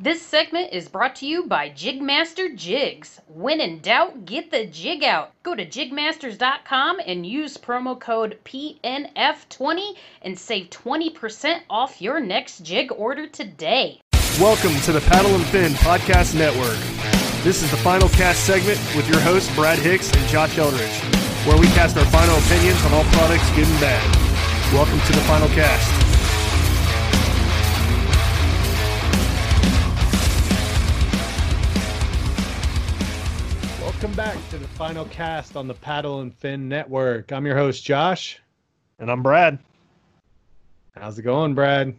This segment is brought to you by Jigmaster Jigs. When in doubt, get the jig out. Go to jigmasters.com and use promo code PNF20 and save 20% off your next jig order today. Welcome to the Paddle and Fin Podcast Network. This is the final cast segment with your hosts, Brad Hicks and Josh Eldridge, where we cast our final opinions on all products, good and bad. Welcome to the final cast. Back to the final cast on the Paddle and Fin Network. I'm your host, Josh. And I'm Brad. How's it going, Brad?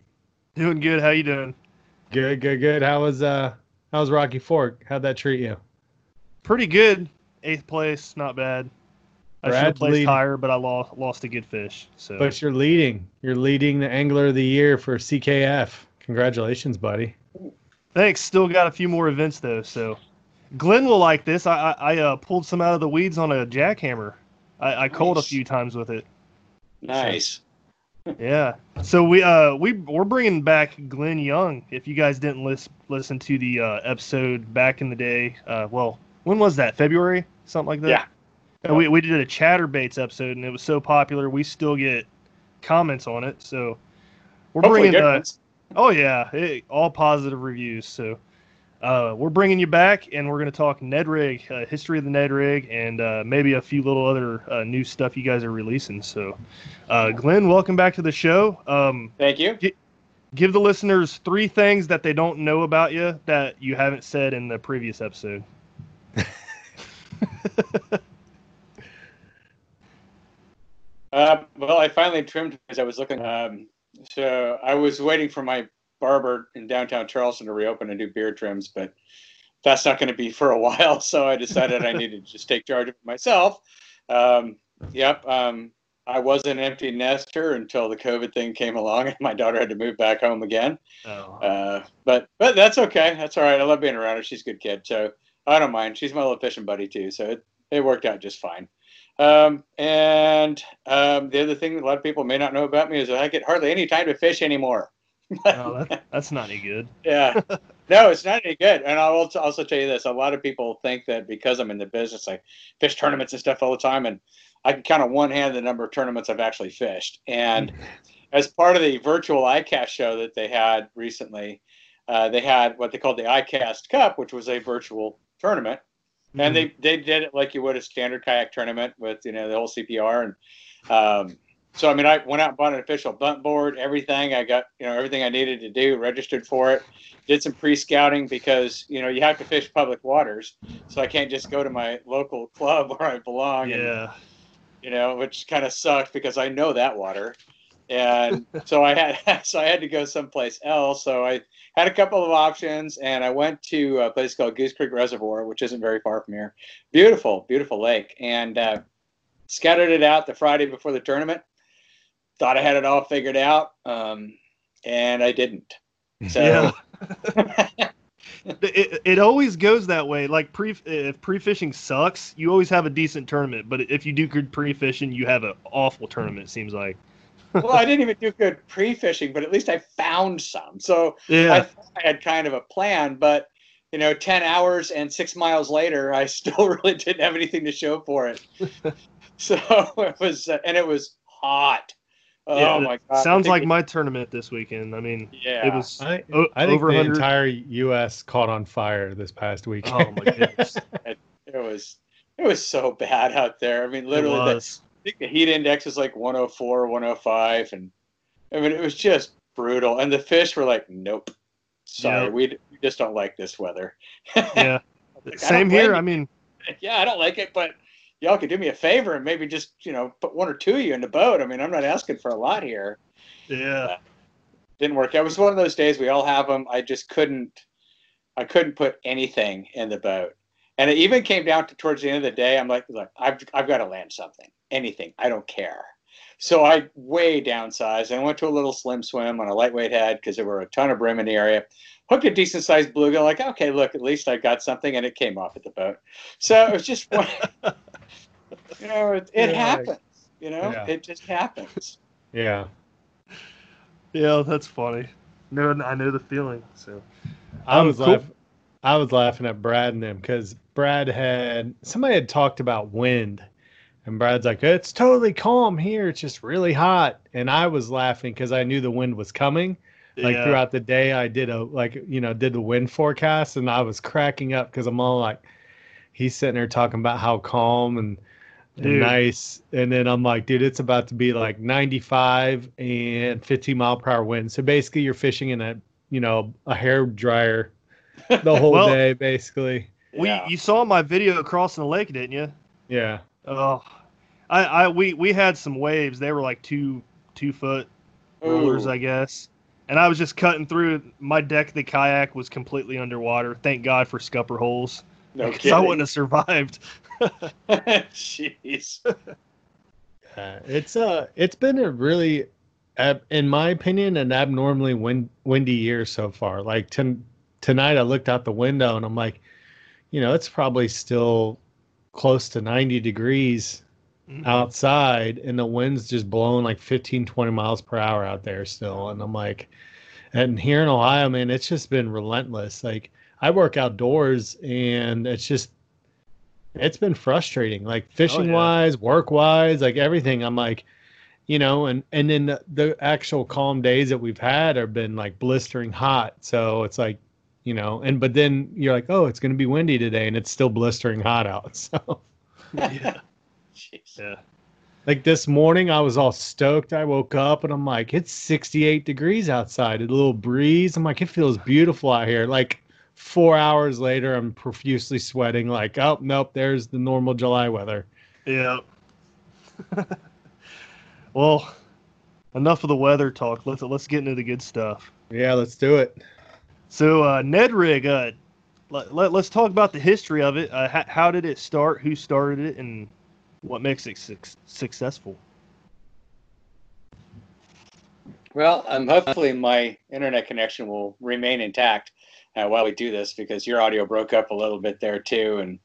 Doing good. How you doing? Good, good, good. How was uh how was Rocky Fork? How'd that treat you? Pretty good. Eighth place, not bad. I should have placed higher, but I lost lost a good fish. So, but you're leading. You're leading the angler of the year for CKF. Congratulations, buddy. Thanks. Still got a few more events though. So, Glenn will like this. I I, I uh, pulled some out of the weeds on a jackhammer. I, I nice. called a few times with it. Nice. So, yeah. So we uh we we're bringing back Glenn Young. If you guys didn't listen listen to the uh, episode back in the day, uh, well, when was that? February, something like that. Yeah. And we, we did a Chatterbaits episode, and it was so popular, we still get comments on it. So we're Hopefully bringing uh, oh yeah, it, all positive reviews. So uh, we're bringing you back, and we're going to talk Ned Rig, uh, history of the Ned Rig, and uh, maybe a few little other uh, new stuff you guys are releasing. So, uh, Glenn, welcome back to the show. Um, Thank you. G- give the listeners three things that they don't know about you that you haven't said in the previous episode. Uh, well, I finally trimmed as I was looking. Um, so I was waiting for my barber in downtown Charleston to reopen and do beard trims, but that's not going to be for a while. So I decided I needed to just take charge of it myself. Um, yep. Um, I was an empty nester until the COVID thing came along and my daughter had to move back home again. Oh. Uh, but but that's okay. That's all right. I love being around her. She's a good kid, so I don't mind. She's my little fishing buddy too, so it, it worked out just fine. Um, and um, the other thing a lot of people may not know about me is that I get hardly any time to fish anymore. No, that, that's not any good. yeah. No, it's not any good. And I will also tell you this a lot of people think that because I'm in the business, I fish tournaments and stuff all the time. And I can count on one hand the number of tournaments I've actually fished. And as part of the virtual ICAST show that they had recently, uh, they had what they called the ICAST Cup, which was a virtual tournament. Mm-hmm. And they they did it like you would a standard kayak tournament with you know the whole CPR and. Um, so I mean, I went out and bought an official bump board, everything. I got you know everything I needed to do, registered for it, did some pre-scouting because you know you have to fish public waters, so I can't just go to my local club where I belong. Yeah. And, you know, which kind of sucked because I know that water, and so I had so I had to go someplace else. So I had a couple of options, and I went to a place called Goose Creek Reservoir, which isn't very far from here. Beautiful, beautiful lake, and uh, scattered it out the Friday before the tournament thought I had it all figured out, um, and I didn't. So. Yeah. it, it always goes that way. Like pre if pre fishing sucks, you always have a decent tournament. But if you do good pre fishing, you have an awful tournament. It seems like. well, I didn't even do good pre fishing, but at least I found some. So yeah. I, I had kind of a plan, but you know, ten hours and six miles later, I still really didn't have anything to show for it. so it was, uh, and it was hot. Yeah, oh my god! Sounds like my tournament this weekend. I mean, yeah, it was. I, I think the entire U.S. caught on fire this past week. Oh my goodness! it, it, was it was so bad out there. I mean, literally, the, I think the heat index was like 104, 105, and I mean, it was just brutal. And the fish were like, "Nope, sorry, yep. we, we just don't like this weather." yeah, like, same here. I mean, yeah, I don't like it, but y'all could do me a favor and maybe just you know put one or two of you in the boat. I mean, I'm not asking for a lot here. Yeah, uh, didn't work. It was one of those days we all have them. I just couldn't. I couldn't put anything in the boat, and it even came down to towards the end of the day. I'm like, look, I've I've got to land something, anything. I don't care. So I way downsized. I went to a little slim swim on a lightweight head because there were a ton of brim in the area. Hooked a decent sized bluegill. Like, okay, look, at least I got something, and it came off at the boat. So it was just one. you know, it, it yeah. happens. You know, yeah. it just happens. Yeah. Yeah, that's funny. No, I know the feeling. So I was cool. laughing. I was laughing at Brad and them because Brad had somebody had talked about wind, and Brad's like, "It's totally calm here. It's just really hot." And I was laughing because I knew the wind was coming. Like yeah. throughout the day, I did a like you know did the wind forecast, and I was cracking up because I'm all like, he's sitting there talking about how calm and Dude. nice. And then I'm like, dude, it's about to be like 95 and 15 mile per hour wind. So basically, you're fishing in a you know a hair dryer the whole well, day, basically. We yeah. you saw my video crossing the lake, didn't you? Yeah. Oh, I I we we had some waves. They were like two two foot rollers, I guess. And I was just cutting through. My deck, the kayak was completely underwater. Thank God for scupper holes. No because I wouldn't have survived. Jeez. Uh, it's uh it's been a really in my opinion an abnormally wind, windy year so far like t- tonight i looked out the window and i'm like you know it's probably still close to 90 degrees. Mm-hmm. outside and the wind's just blowing like 15 20 miles per hour out there still. And i'm like and here in ohio man it's just been relentless. Like i work outdoors and it's just it's been frustrating like fishing oh, yeah. wise work wise like everything. I'm like you know and and then the, the, actual calm days that we've had have been like blistering hot. So it's like you know and but then you're like oh it's going to be windy today and it's still blistering hot out so. Yeah yeah like this morning i was all stoked i woke up and i'm like it's 68 degrees outside a little breeze i'm like it feels beautiful out here like four hours later, I'm profusely sweating. Like, oh nope, there's the normal July weather. Yeah. well, enough of the weather talk. Let's let's get into the good stuff. Yeah, let's do it. So uh, Ned rig, uh, let, let, us talk about the history of it. Uh, how, how, did it start? Who started it, and what makes it su- successful? Well, um, hopefully my internet connection will remain intact uh, while we do this because your audio broke up a little bit there too. And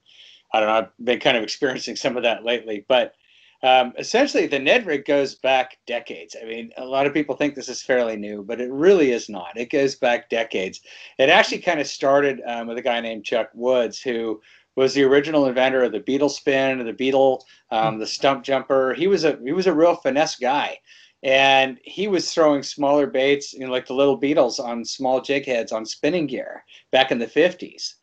I don't know, I've been kind of experiencing some of that lately. But um, essentially, the Ned rig goes back decades. I mean, a lot of people think this is fairly new, but it really is not. It goes back decades. It actually kind of started um, with a guy named Chuck Woods who was the original inventor of the beetle spin, the beetle, um, the stump jumper. He was a he was a real finesse guy and he was throwing smaller baits, you know, like the little beetles on small jig heads on spinning gear back in the 50s.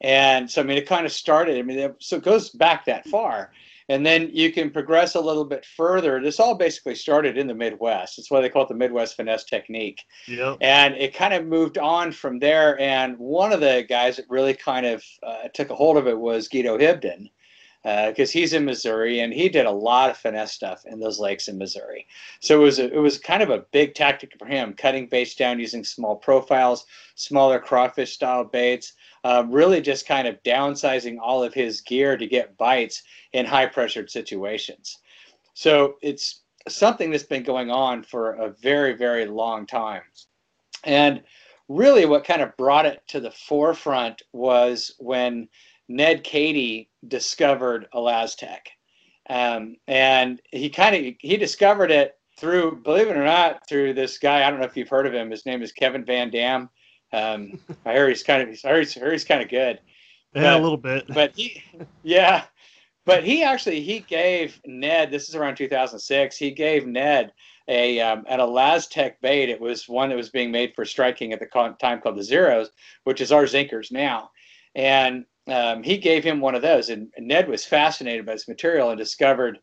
And so, I mean, it kind of started, I mean, so it goes back that far. And then you can progress a little bit further. This all basically started in the Midwest. That's why they call it the Midwest finesse technique. Yep. And it kind of moved on from there. And one of the guys that really kind of uh, took a hold of it was Guido Hibdon, because uh, he's in Missouri and he did a lot of finesse stuff in those lakes in Missouri. So it was a, it was kind of a big tactic for him, cutting baits down using small profiles, smaller crawfish style baits, uh, really just kind of downsizing all of his gear to get bites in high pressured situations. So it's something that's been going on for a very, very long time. And really, what kind of brought it to the forefront was when Ned Kehde discovered ElaZtech. Um, and he kind of he discovered it through, believe it or not, through this guy. I don't know if you've heard of him. His name is Kevin Van Dam. Um, I hear he's kind of I heard, I heard he's kind of good. Yeah, but, a little bit. But he, yeah, but he actually he gave Ned. This is around 2006. He gave Ned a um, an ElaZtech bait. It was one that was being made for Strike King at the time called the Zeros, which is our Zinkers now. And um, he gave him one of those, and Ned was fascinated by this material and discovered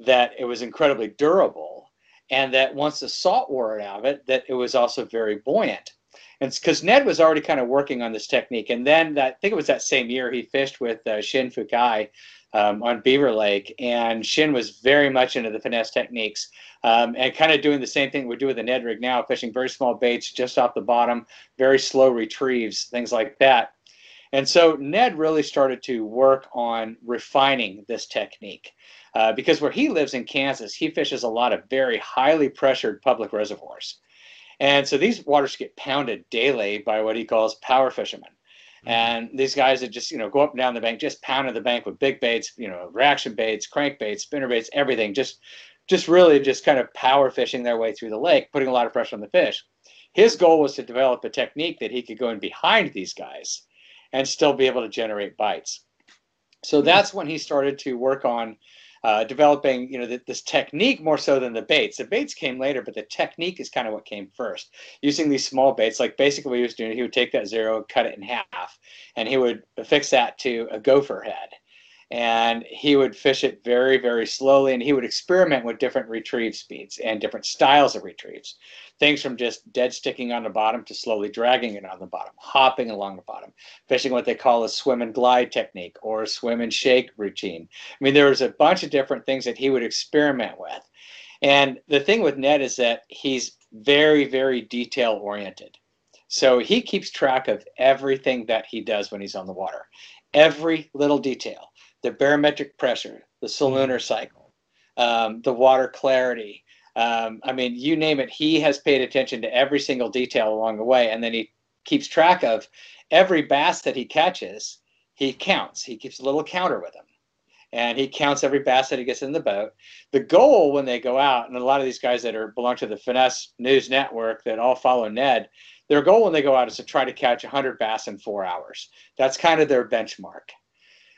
that it was incredibly durable, and that once the salt wore out of it, that it was also very buoyant. And because Ned was already kind of working on this technique, and then that, I think it was that same year he fished with uh, Shin Fukae um, on Beaver Lake, and Shin was very much into the finesse techniques um, and kind of doing the same thing we do with the Ned rig now, fishing very small baits just off the bottom, very slow retrieves, things like that. And so Ned really started to work on refining this technique. Uh, because where he lives in Kansas, he fishes a lot of very highly pressured public reservoirs. And so these waters get pounded daily by what he calls power fishermen. Mm-hmm. And these guys that just, you know, go up and down the bank, just pounding the bank with big baits, you know, reaction baits, crank baits, spinner baits, everything, just just really just kind of power fishing their way through the lake, putting a lot of pressure on the fish. His goal was to develop a technique that he could go in behind these guys and still be able to generate bites. So hmm. that's when he started to work on uh, developing, you know, the, this technique more so than the baits. The baits came later, but the technique is kind of what came first. Using these small baits, like basically what he was doing, he would take that zero, cut it in half, and he would affix that to a gopher head and he would fish it very, very slowly, and he would experiment with different retrieve speeds and different styles of retrieves. Things from just dead sticking on the bottom to slowly dragging it on the bottom, hopping along the bottom, fishing what they call a swim and glide technique or a swim and shake routine. I mean, there was a bunch of different things that he would experiment with. And the thing with Ned is that he's very, very detail oriented. So he keeps track of everything that he does when he's on the water, every little detail the barometric pressure, the solunar cycle, um, the water clarity. Um, I mean, you name it, he has paid attention to every single detail along the way. And then he keeps track of every bass that he catches, he counts. He keeps a little counter with him. And he counts every bass that he gets in the boat. The goal when they go out, and a lot of these guys that are belong to the Finesse News Network that all follow Ned, their goal when they go out is to try to catch 100 bass in four hours. That's kind of their benchmark.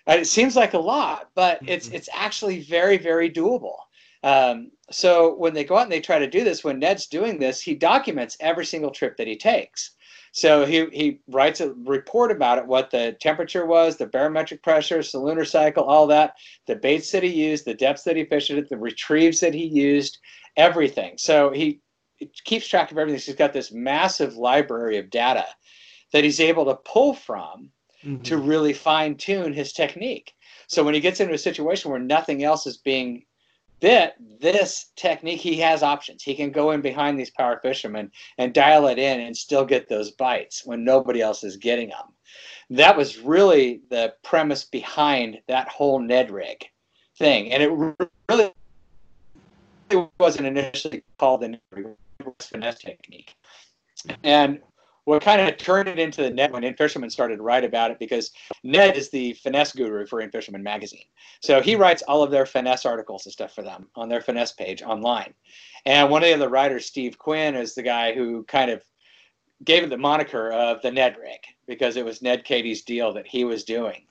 Uh, it seems like a lot, but mm-hmm. it's it's actually very very doable. Um, so when they go out and they try to do this, when Ned's doing this, he documents every single trip that he takes. So he, he writes a report about it, what the temperature was, the barometric pressure, the lunar cycle, all that, the baits that he used, the depths that he fished it, the retrieves that he used, everything. So he keeps track of everything. So he's got this massive library of data that he's able to pull from mm-hmm. to really fine tune his technique. So when he gets into a situation where nothing else is being bit, this technique, he has options. He can go in behind these power fishermen and dial it in and still get those bites when nobody else is getting them. That was really the premise behind that whole Ned rig thing. And it really wasn't initially called the finesse technique. And what kind of turned it into the net when In Fisherman started to write about it because Ned is the finesse guru for In Fisherman magazine. So he writes all of their finesse articles and stuff for them on their finesse page online. And one of the other writers, Steve Quinn, is the guy who kind of gave it the moniker of the Ned rig because it was Ned Kehde's deal that he was doing.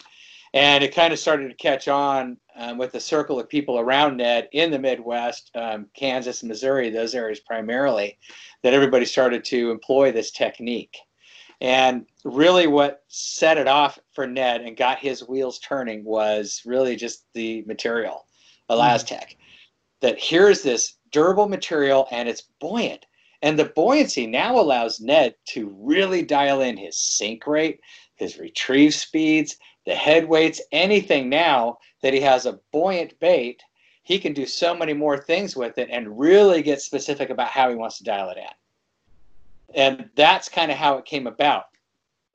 And it kind of started to catch on um, with the circle of people around Ned in the Midwest, um, Kansas, Missouri, those areas primarily, that everybody started to employ this technique. And really, what set it off for Ned and got his wheels turning was really just the material, ElaZtech. Mm. That here's this durable material and it's buoyant. And the buoyancy now allows Ned to really dial in his sink rate, his retrieve speeds, the head weights, anything now that he has a buoyant bait, he can do so many more things with it and really get specific about how he wants to dial it in. And that's kind of how it came about.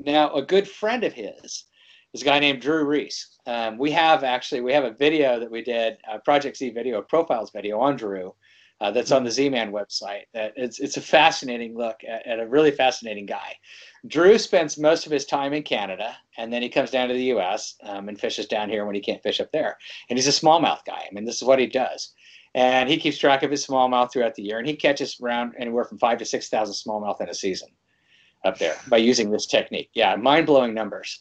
Now, a good friend of his is a guy named Drew Reese. Um, we have actually we have a video that we did, a Project Z video, a profiles video on Drew, uh, that's on the Z-Man website. That it's it's a fascinating look at, at, a really fascinating guy. Drew spends most of his time in Canada, and then he comes down to the U.S. Um, and fishes down here when he can't fish up there. And he's a smallmouth guy. I mean, this is what he does. And he keeps track of his smallmouth throughout the year, and he catches around anywhere from five to six thousand smallmouth in a season up there by using this technique. Yeah, mind blowing numbers.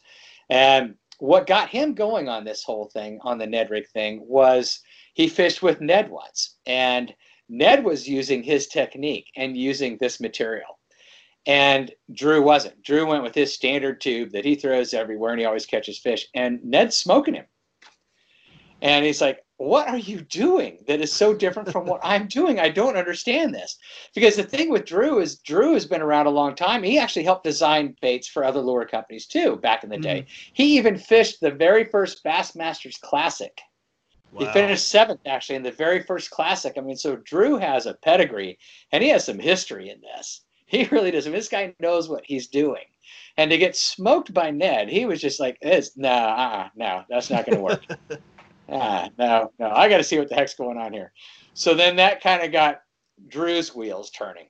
And what got him going on this whole thing, on the Ned rig thing, was he fished with Ned once, and Ned was using his technique and using this material. And Drew wasn't. Drew went with his standard tube that he throws everywhere and he always catches fish. And Ned's smoking him. And he's like, What are you doing that is so different from what I'm doing? I don't understand this. Because the thing with Drew is Drew has been around a long time. He actually helped design baits for other lure companies too back in the day. Mm-hmm. He even fished the very first Bassmasters Classic Wow. He finished seventh actually in the very first classic. I mean, so Drew has a pedigree and he has some history in this. He really does. I mean, this guy knows what he's doing. And to get smoked by Ned, he was just like, "It's no, uh-uh, no, that's not going to work. ah, no, no, I got to see what the heck's going on here." So then that kind of got Drew's wheels turning.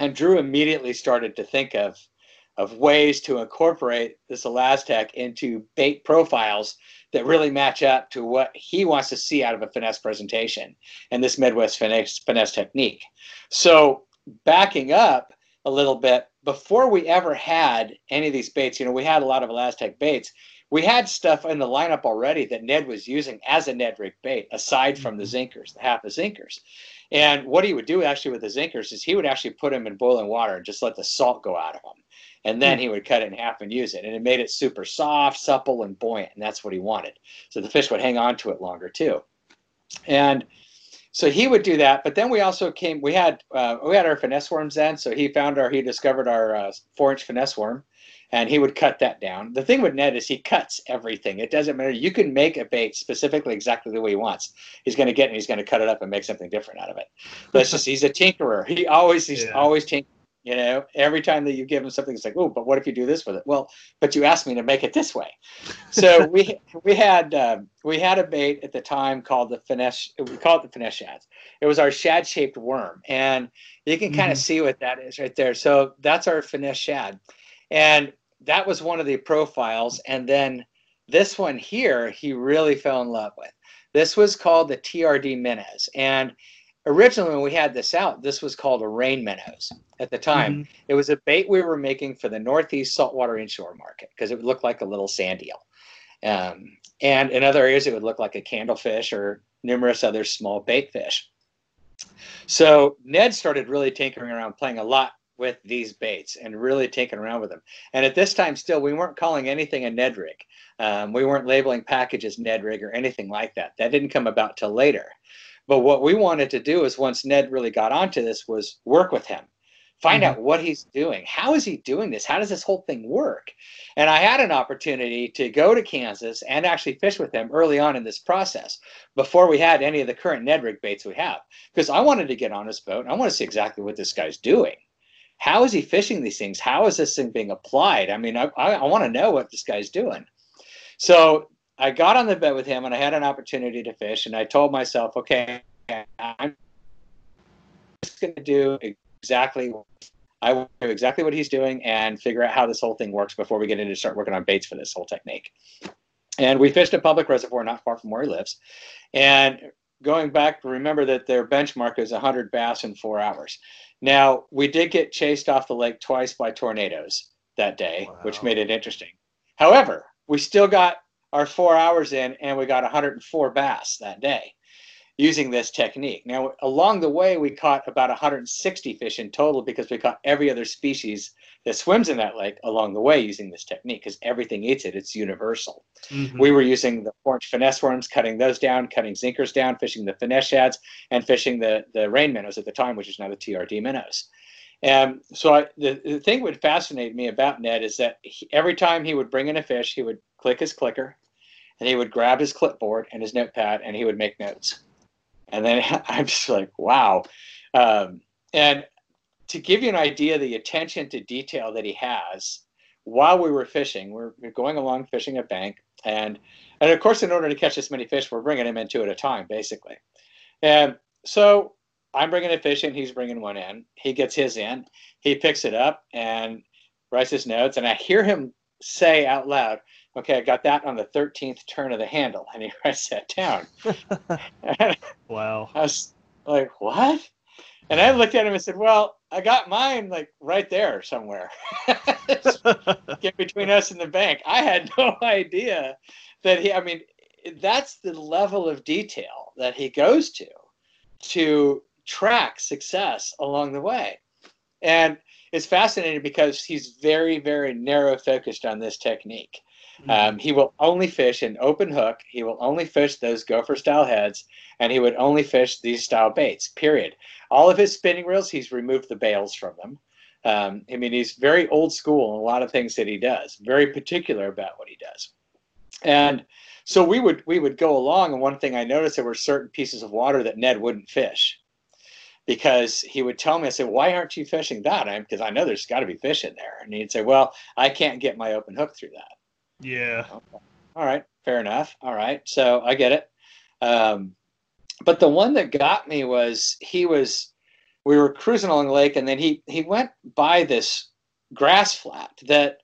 And Drew immediately started to think of of ways to incorporate this ElaZtech into bait profiles that really match up to what he wants to see out of a finesse presentation and this Midwest finesse, finesse technique. So backing up a little bit, before we ever had any of these baits, you know, we had a lot of ElaZtech baits. We had stuff in the lineup already that Ned was using as a Ned rig bait, aside from the mm-hmm. zinkers, the half the zinkers. And what he would do actually with the zinkers is he would actually put them in boiling water and just let the salt go out of them. And then hmm. he would cut it in half and use it. And it made it super soft, supple, and buoyant. And that's what he wanted. So the fish would hang on to it longer too. And so he would do that. But then we also came, we had, uh, we had our finesse worms then. So he found our, he discovered our uh, four inch finesse worm and he would cut that down. The thing with Ned is he cuts everything. It doesn't matter. You can make a bait specifically exactly the way he wants. He's going to get it and he's going to cut it up and make something different out of it. That's just he's a tinkerer. He always he's yeah. always tinkering. You know, every time that you give him something, it's like, oh, but what if you do this with it? Well, but you asked me to make it this way. So we we had um, we had a bait at the time called the finesse. We call it the finesse shads. It was our shad shaped worm, and you can kind of mm-hmm. see what that is right there. So that's our finesse shad, and that was one of the profiles. And then this one here, he really fell in love with. This was called the TRD Minnows. And originally, when we had this out, this was called a rain minnows at the time. Mm-hmm. It was a bait we were making for the Northeast saltwater inshore market because it would look like a little sand eel. Um, and in other areas, it would look like a candlefish or numerous other small bait fish. So Ned started really tinkering around, playing a lot with these baits and really taking around with them. And at this time, still, we weren't calling anything a Ned rig. Um, we weren't labeling packages Ned rig or anything like that. That didn't come about till later. But what we wanted to do is once Ned really got onto this was work with him, find mm-hmm. out what he's doing. How is he doing this? How does this whole thing work? And I had an opportunity to go to Kansas and actually fish with him early on in this process before we had any of the current Ned rig baits we have because I wanted to get on his boat and I want to see exactly what this guy's doing how is he fishing these things? How is this thing being applied? I mean, I, I, I want to know what this guy's doing. So I got on the bed with him and I had an opportunity to fish. And I told myself, okay, I'm just going to do exactly I will do exactly what he's doing and figure out how this whole thing works before we get into start working on baits for this whole technique. And we fished a public reservoir not far from where he lives. And going back, remember that their benchmark is 100 bass in four hours. Now, we did get chased off the lake twice by tornadoes that day, wow. which made it interesting. However, we still got our four hours in and we got 104 bass that day using this technique. Now, along the way, we caught about 160 fish in total because we caught every other species that swims in that lake along the way using this technique because everything eats it. It's universal. Mm-hmm. We were using the orange finesse worms, cutting those down, cutting zinkers down, fishing the finesse shads, and fishing the, the rain minnows at the time, which is now the TRD minnows. And so I, the, the thing that would fascinate me about Ned is that he, every time he would bring in a fish, he would click his clicker and he would grab his clipboard and his notepad and he would make notes. And then I'm just like, wow. Um, and to give you an idea the attention to detail that he has while we were fishing, we're, going along fishing a bank. And, and of course, in order to catch this many fish, we're bringing him in two at a time, basically. And so I'm bringing a fish in, he's bringing one in. He gets his in, he picks it up and writes his notes. And I hear him say out loud, okay, I got that on the 13th turn of the handle. And he writes that down. wow. I was like, what? And I looked at him and said, well, I got mine like right there somewhere. Get between us and the bank. I had no idea that he, I mean, that's the level of detail that he goes to to track success along the way. And it's fascinating because he's very, very narrow focused on this technique. Mm-hmm. Um, he will only fish an open hook. He will only fish those gopher style heads, and he would only fish these style baits. Period. All of his spinning reels, he's removed the bails from them. Um, I mean, he's very old school in a lot of things that he does. Very particular about what he does. And so we would we would go along, and one thing I noticed there were certain pieces of water that Ned wouldn't fish because he would tell me, I said, why aren't you fishing that? I'm Because I know there's got to be fish in there. And he'd say, well, I can't get my open hook through that. Yeah. Okay. All right. Fair enough. All right. So I get it. Um, but the one that got me was he was, we were cruising along the lake and then he, he went by this grass flat that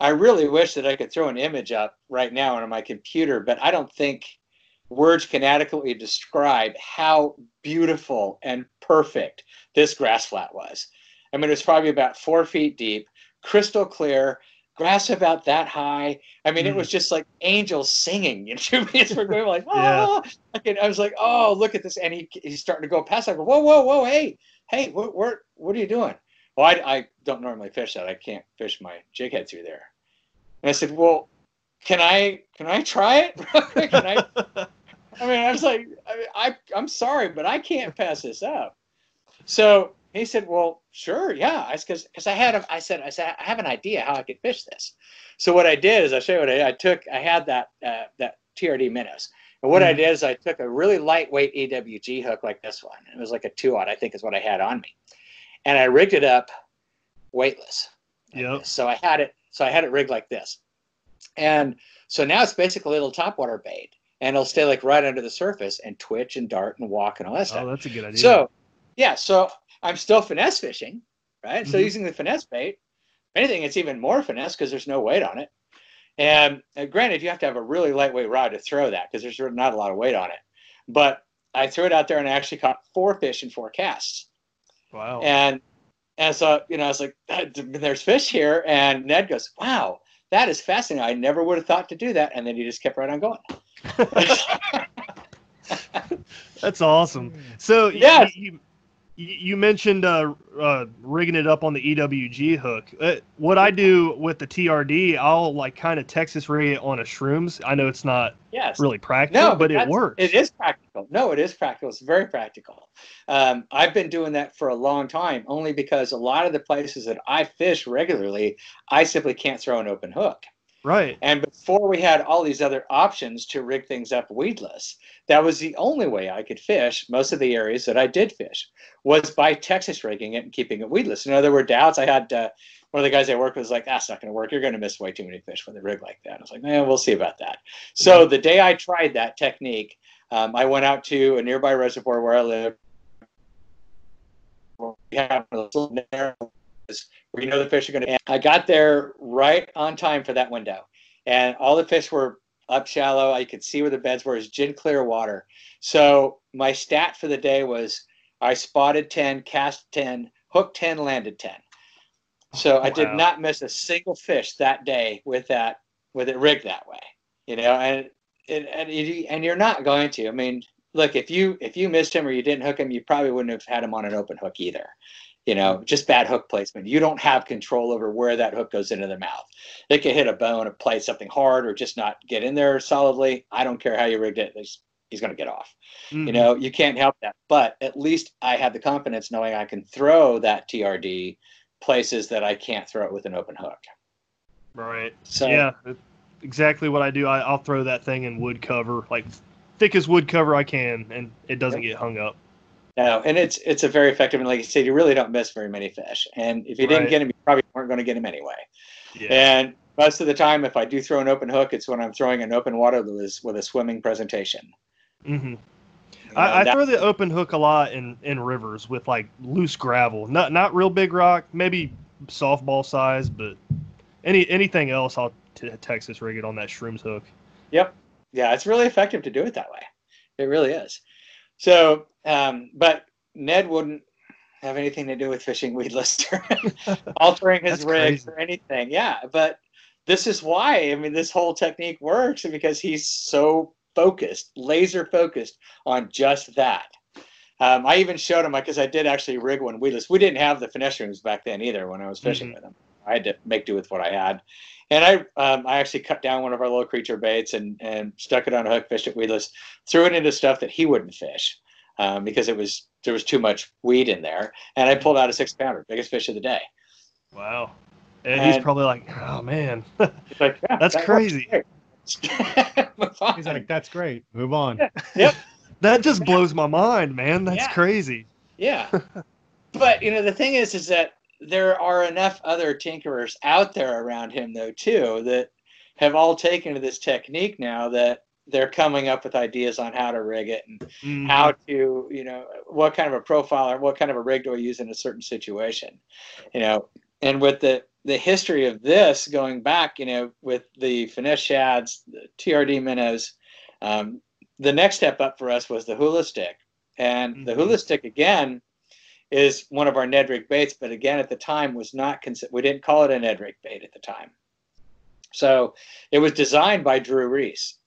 I really wish that I could throw an image up right now on my computer, but I don't think words can adequately describe how beautiful and perfect this grass flat was. I mean, it was probably about four feet deep, crystal clear, grass about that high. I mean, mm. it was just like angels singing. You know, we're going like, oh, yeah. I was like, oh, look at this, and he, he's starting to go past. I go, whoa, whoa, whoa, hey, hey, what, what, what are you doing? Well, I, I don't normally fish that. I can't fish my jig head through there. And I said, well, can I, can I try it? can I? I mean, I was like, I, I, I'm sorry, but I can't pass this up. So he said, "Well, sure, yeah." I because because I had a, I said I said I have an idea how I could fish this. So what I did is I show you what I, did. I took. I had that uh, that TRD minnows, and what mm-hmm. I did is I took a really lightweight EWG hook like this one. It was like a two aught, I think, is what I had on me, and I rigged it up weightless. Yeah. So I had it. So I had it rigged like this, and so now it's basically a little topwater bait, and it'll stay like right under the surface and twitch and dart and walk and all that oh, stuff. Oh, that's a good idea. So yeah, so I'm still finesse fishing, right? Mm-hmm. Still using the finesse bait. If anything, it's even more finesse because there's no weight on it. And uh, granted, you have to have a really lightweight rod to throw that because there's not a lot of weight on it. But I threw it out there and I actually caught four fish in four casts. Wow. And and so you know, I was like, "There's fish here," and Ned goes, "Wow, that is fascinating. I never would have thought to do that." And then he just kept right on going. That's awesome. So yeah, you, you mentioned uh, uh, rigging it up on the EWG hook. Uh, what I do with the TRD, I'll like kind of Texas rig it on a shrooms. I know it's not yes. really practical, no, but, but it works. It is practical. No, it is practical. It's very practical. Um, I've been doing that for a long time, only because a lot of the places that I fish regularly, I simply can't throw an open hook. Right. And before we had all these other options to rig things up weedless, that was the only way I could fish most of the areas that I did fish was by Texas rigging it and keeping it weedless. You know, there were doubts. I had uh, one of the guys I worked with was like, that's not going to work. You're going to miss way too many fish with a rig like that. I was like, man, we'll see about that. So the day I tried that technique, um, I went out to a nearby reservoir where I live. We have a little narrow where you know the fish are going to. I got there right on time for that window, and all the fish were up shallow. I could see where the beds were. It was gin clear water. So my stat for the day was I spotted 10, cast 10, hooked 10, landed 10. So I did not miss a single fish that day with that with it rigged that way. You know, and and and, you, and you're not going to. I mean, look, if you if you missed him or you didn't hook him, you probably wouldn't have had him on an open hook either. You know, just bad hook placement. You don't have control over where that hook goes into the mouth. It could hit a bone or play something hard or just not get in there solidly. I don't care how you rigged it. He's, he's going to get off. Mm-hmm. You know, you can't help that. But at least I have the confidence knowing I can throw that TRD places that I can't throw it with an open hook. Right. So yeah, exactly what I do. I, will throw that thing in wood cover, like thickest wood cover I can, and it doesn't get hung up. No, and it's it's a very effective. And like you said, you really don't miss very many fish. And if you didn't get them, you probably weren't going to get them anyway. Yeah. And most of the time, if I do throw an open hook, it's when I'm throwing an open water with, with a swimming presentation. Mm-hmm. I, I throw the open hook a lot in, in rivers with like loose gravel, not not real big rock, maybe softball size, but any anything else, I'll t- Texas rig it on that shrooms hook. Yep, yeah, it's really effective to do it that way. It really is. So, um, but Ned wouldn't have anything to do with fishing weed weedless altering his rig or anything. Yeah, but this is why I mean this whole technique works because he's so focused, laser focused on just that. Um, I even showed him because I did actually rig one weedless. We didn't have the finesse shrooms back then either when I was fishing mm-hmm. with him. I had to make do with what I had. And I um, I actually cut down one of our little creature baits and, and stuck it on a hook, fished it weedless, threw it into stuff that he wouldn't fish um, because it was there was too much weed in there. And I pulled out a six pounder, biggest fish of the day. Wow. And, and he's probably like, oh man, like, yeah, that's that crazy. He's like, that's great. Move on. Yeah. Yep. that just blows my mind, man. That's yeah. crazy. Yeah. but you know, the thing is, is that there are enough other tinkerers out there around him, though, too, that have all taken to this technique now that they're coming up with ideas on how to rig it and mm-hmm. how to, you know, what kind of a profile or what kind of a rig do I use in a certain situation, you know, and with the the history of this going back, you know, with the finesse shads, the TRD minnows, um, the next step up for us was the hula stick. And mm-hmm. the hula stick, again, is one of our Ned rig baits, but again, at the time was not, considered, we didn't call it a Ned rig bait at the time. So it was designed by Drew Reese.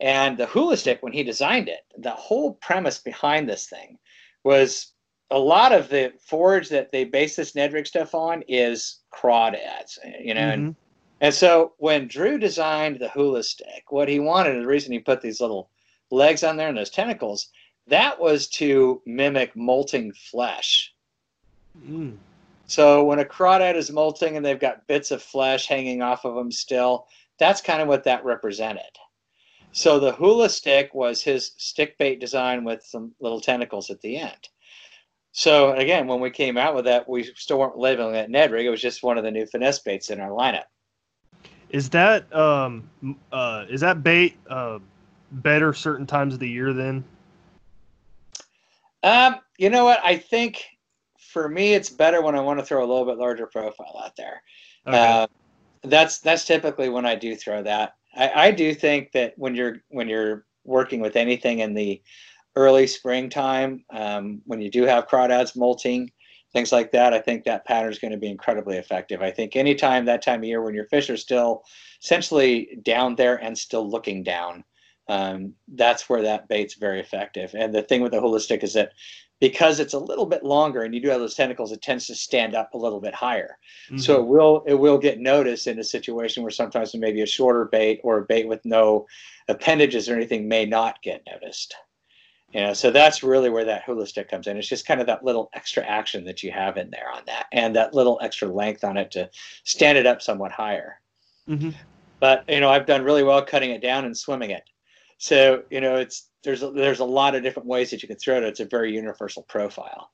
And the hula stick, when he designed it, the whole premise behind this thing was a lot of the forage that they base this Ned rig stuff on is crawdads, you know. Mm-hmm. And, and so when Drew designed the hula stick, what he wanted, the reason he put these little legs on there and those tentacles, that was to mimic molting flesh. Mm. So when a crawdad is molting and they've got bits of flesh hanging off of them still, that's kind of what that represented. So the hula stick was his stick bait design with some little tentacles at the end. So again, when we came out with that, we still weren't labeling it Ned rig. It was just one of the new finesse baits in our lineup. Is that um uh is that bait uh better certain times of the year then? Um, you know what? I think for me, it's better when I want to throw a little bit larger profile out there. Okay. Uh, that's that's typically when I do throw that. I, I do think that when you're when you're working with anything in the early springtime, um, when you do have crawdads molting, things like that, I think that pattern is going to be incredibly effective. I think anytime that time of year when your fish are still essentially down there and still looking down, um, that's where that bait's very effective. And the thing with the hula stick is that because it's a little bit longer and you do have those tentacles, it tends to stand up a little bit higher. Mm-hmm. So it will it will get noticed in a situation where sometimes maybe a shorter bait or a bait with no appendages or anything may not get noticed. You know, so that's really where that hula stick comes in. It's just kind of that little extra action that you have in there on that, and that little extra length on it to stand it up somewhat higher. Mm-hmm. But you know, I've done really well cutting it down and swimming it. So you know, it's there's a, there's a lot of different ways that you can throw it. It's a very universal profile.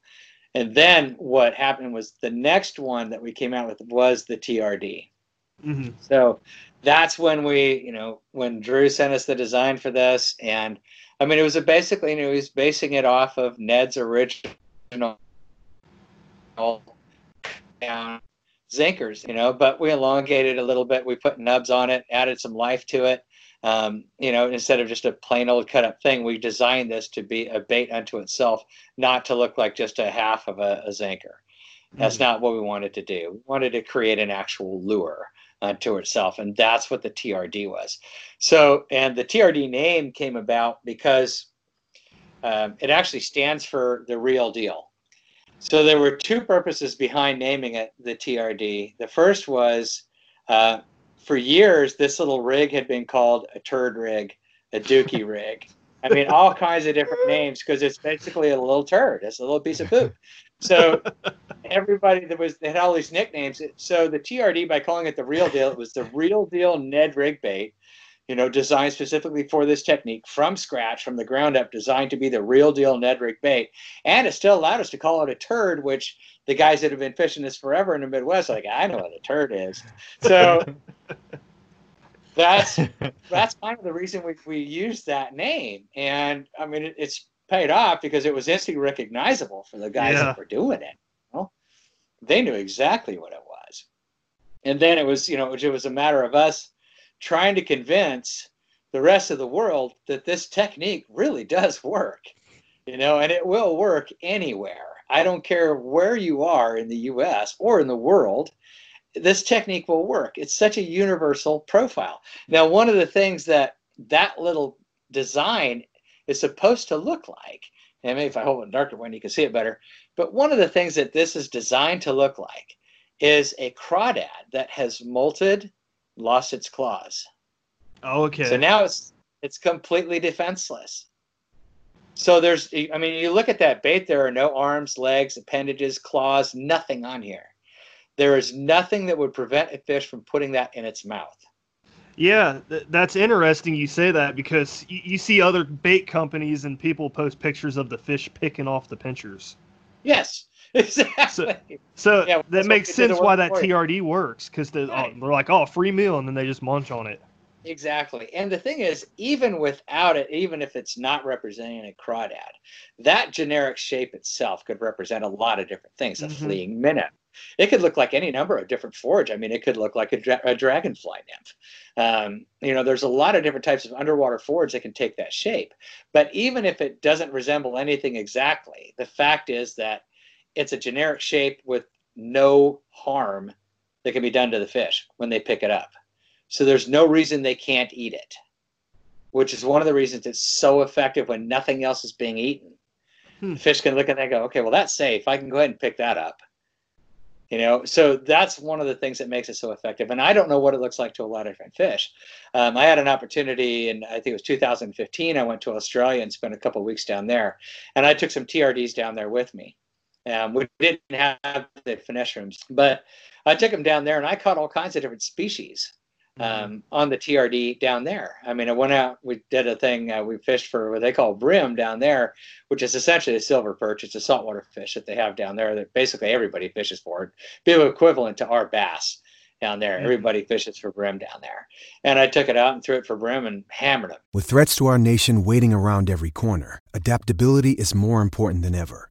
And then what happened was the next one that we came out with was the TRD. Mm-hmm. So that's when we, you know, when Drew sent us the design for this, and I mean, it was a basically, you know, he was basing it off of Ned's original, zinkers, you know, but we elongated a little bit. We put nubs on it, added some life to it. Um, you know, instead of just a plain old cut up thing, we designed this to be a bait unto itself, not to look like just a half of a, a zinker. That's mm. not what we wanted to do. We wanted to create an actual lure unto itself, and that's what the TRD was. So, and the TRD name came about because um, it actually stands for the real deal. So there were two purposes behind naming it the TRD. The first was uh, for years, this little rig had been called a turd rig, a dookie rig. I mean, all kinds of different names because it's basically a little turd. It's a little piece of poop. So everybody that was had all these nicknames. So the TRD, by calling it the real deal, it was the real deal Ned rig bait you know, designed specifically for this technique from scratch, from the ground up, designed to be the real deal Ned rig bait. And it still allowed us to call it a turd, which the guys that have been fishing this forever in the Midwest, like, I know what a turd is. So that's that's kind of the reason we, we used that name. And I mean, it, it's paid off because it was instantly recognizable for the guys yeah. that were doing it. You know? They knew exactly what it was. And then it was, you know, it was a matter of us trying to convince the rest of the world that this technique really does work, you know, and it will work anywhere. I don't care where you are in the US or in the world, this technique will work. It's such a universal profile. Now, one of the things that that little design is supposed to look like, and maybe if I hold it darker when you can see it better, but one of the things that this is designed to look like is a crawdad that has molted lost its claws. Oh, okay. So now it's it's completely defenseless. So there's, I mean, you look at that bait. There are no arms, legs, appendages, claws, nothing on here. There is nothing that would prevent a fish from putting that in its mouth. Yeah, th- that's interesting you say that because y- you see other bait companies and people post pictures of the fish picking off the pinchers. Yes. Exactly. So, so yeah, that makes sense why that TRD works because they're, right. they're like, oh, free meal, and then they just munch on it. Exactly. And the thing is, even without it, even if it's not representing a crawdad, that generic shape itself could represent a lot of different things. A mm-hmm. fleeing minnow. It could look like any number of different forage. I mean, it could look like a, dra- a dragonfly nymph. Um, you know, there's a lot of different types of underwater forage that can take that shape. But even if it doesn't resemble anything exactly, the fact is that it's a generic shape with no harm that can be done to the fish when they pick it up. So there's no reason they can't eat it, which is one of the reasons it's so effective when nothing else is being eaten. Hmm. The fish can look at that and go, okay, well, that's safe. I can go ahead and pick that up. You know, so that's one of the things that makes it so effective. And I don't know what it looks like to a lot of different fish. Um, I had an opportunity, and I think it was 2015. I went to Australia and spent a couple weeks down there, and I took some TRDs down there with me. Um, we didn't have the finesse shrooms, but I took them down there and I caught all kinds of different species mm-hmm. um, mm-hmm. on the TRD down there. I mean, I went out, we did a thing, uh, we fished for what they call bream down there, which is essentially a silver perch. It's a saltwater fish that they have down there that basically everybody fishes for. it be equivalent to our bass down there. Mm-hmm. Everybody fishes for bream down there. And I took it out and threw it for bream and hammered them. With threats to our nation waiting around every corner, adaptability is more important than ever.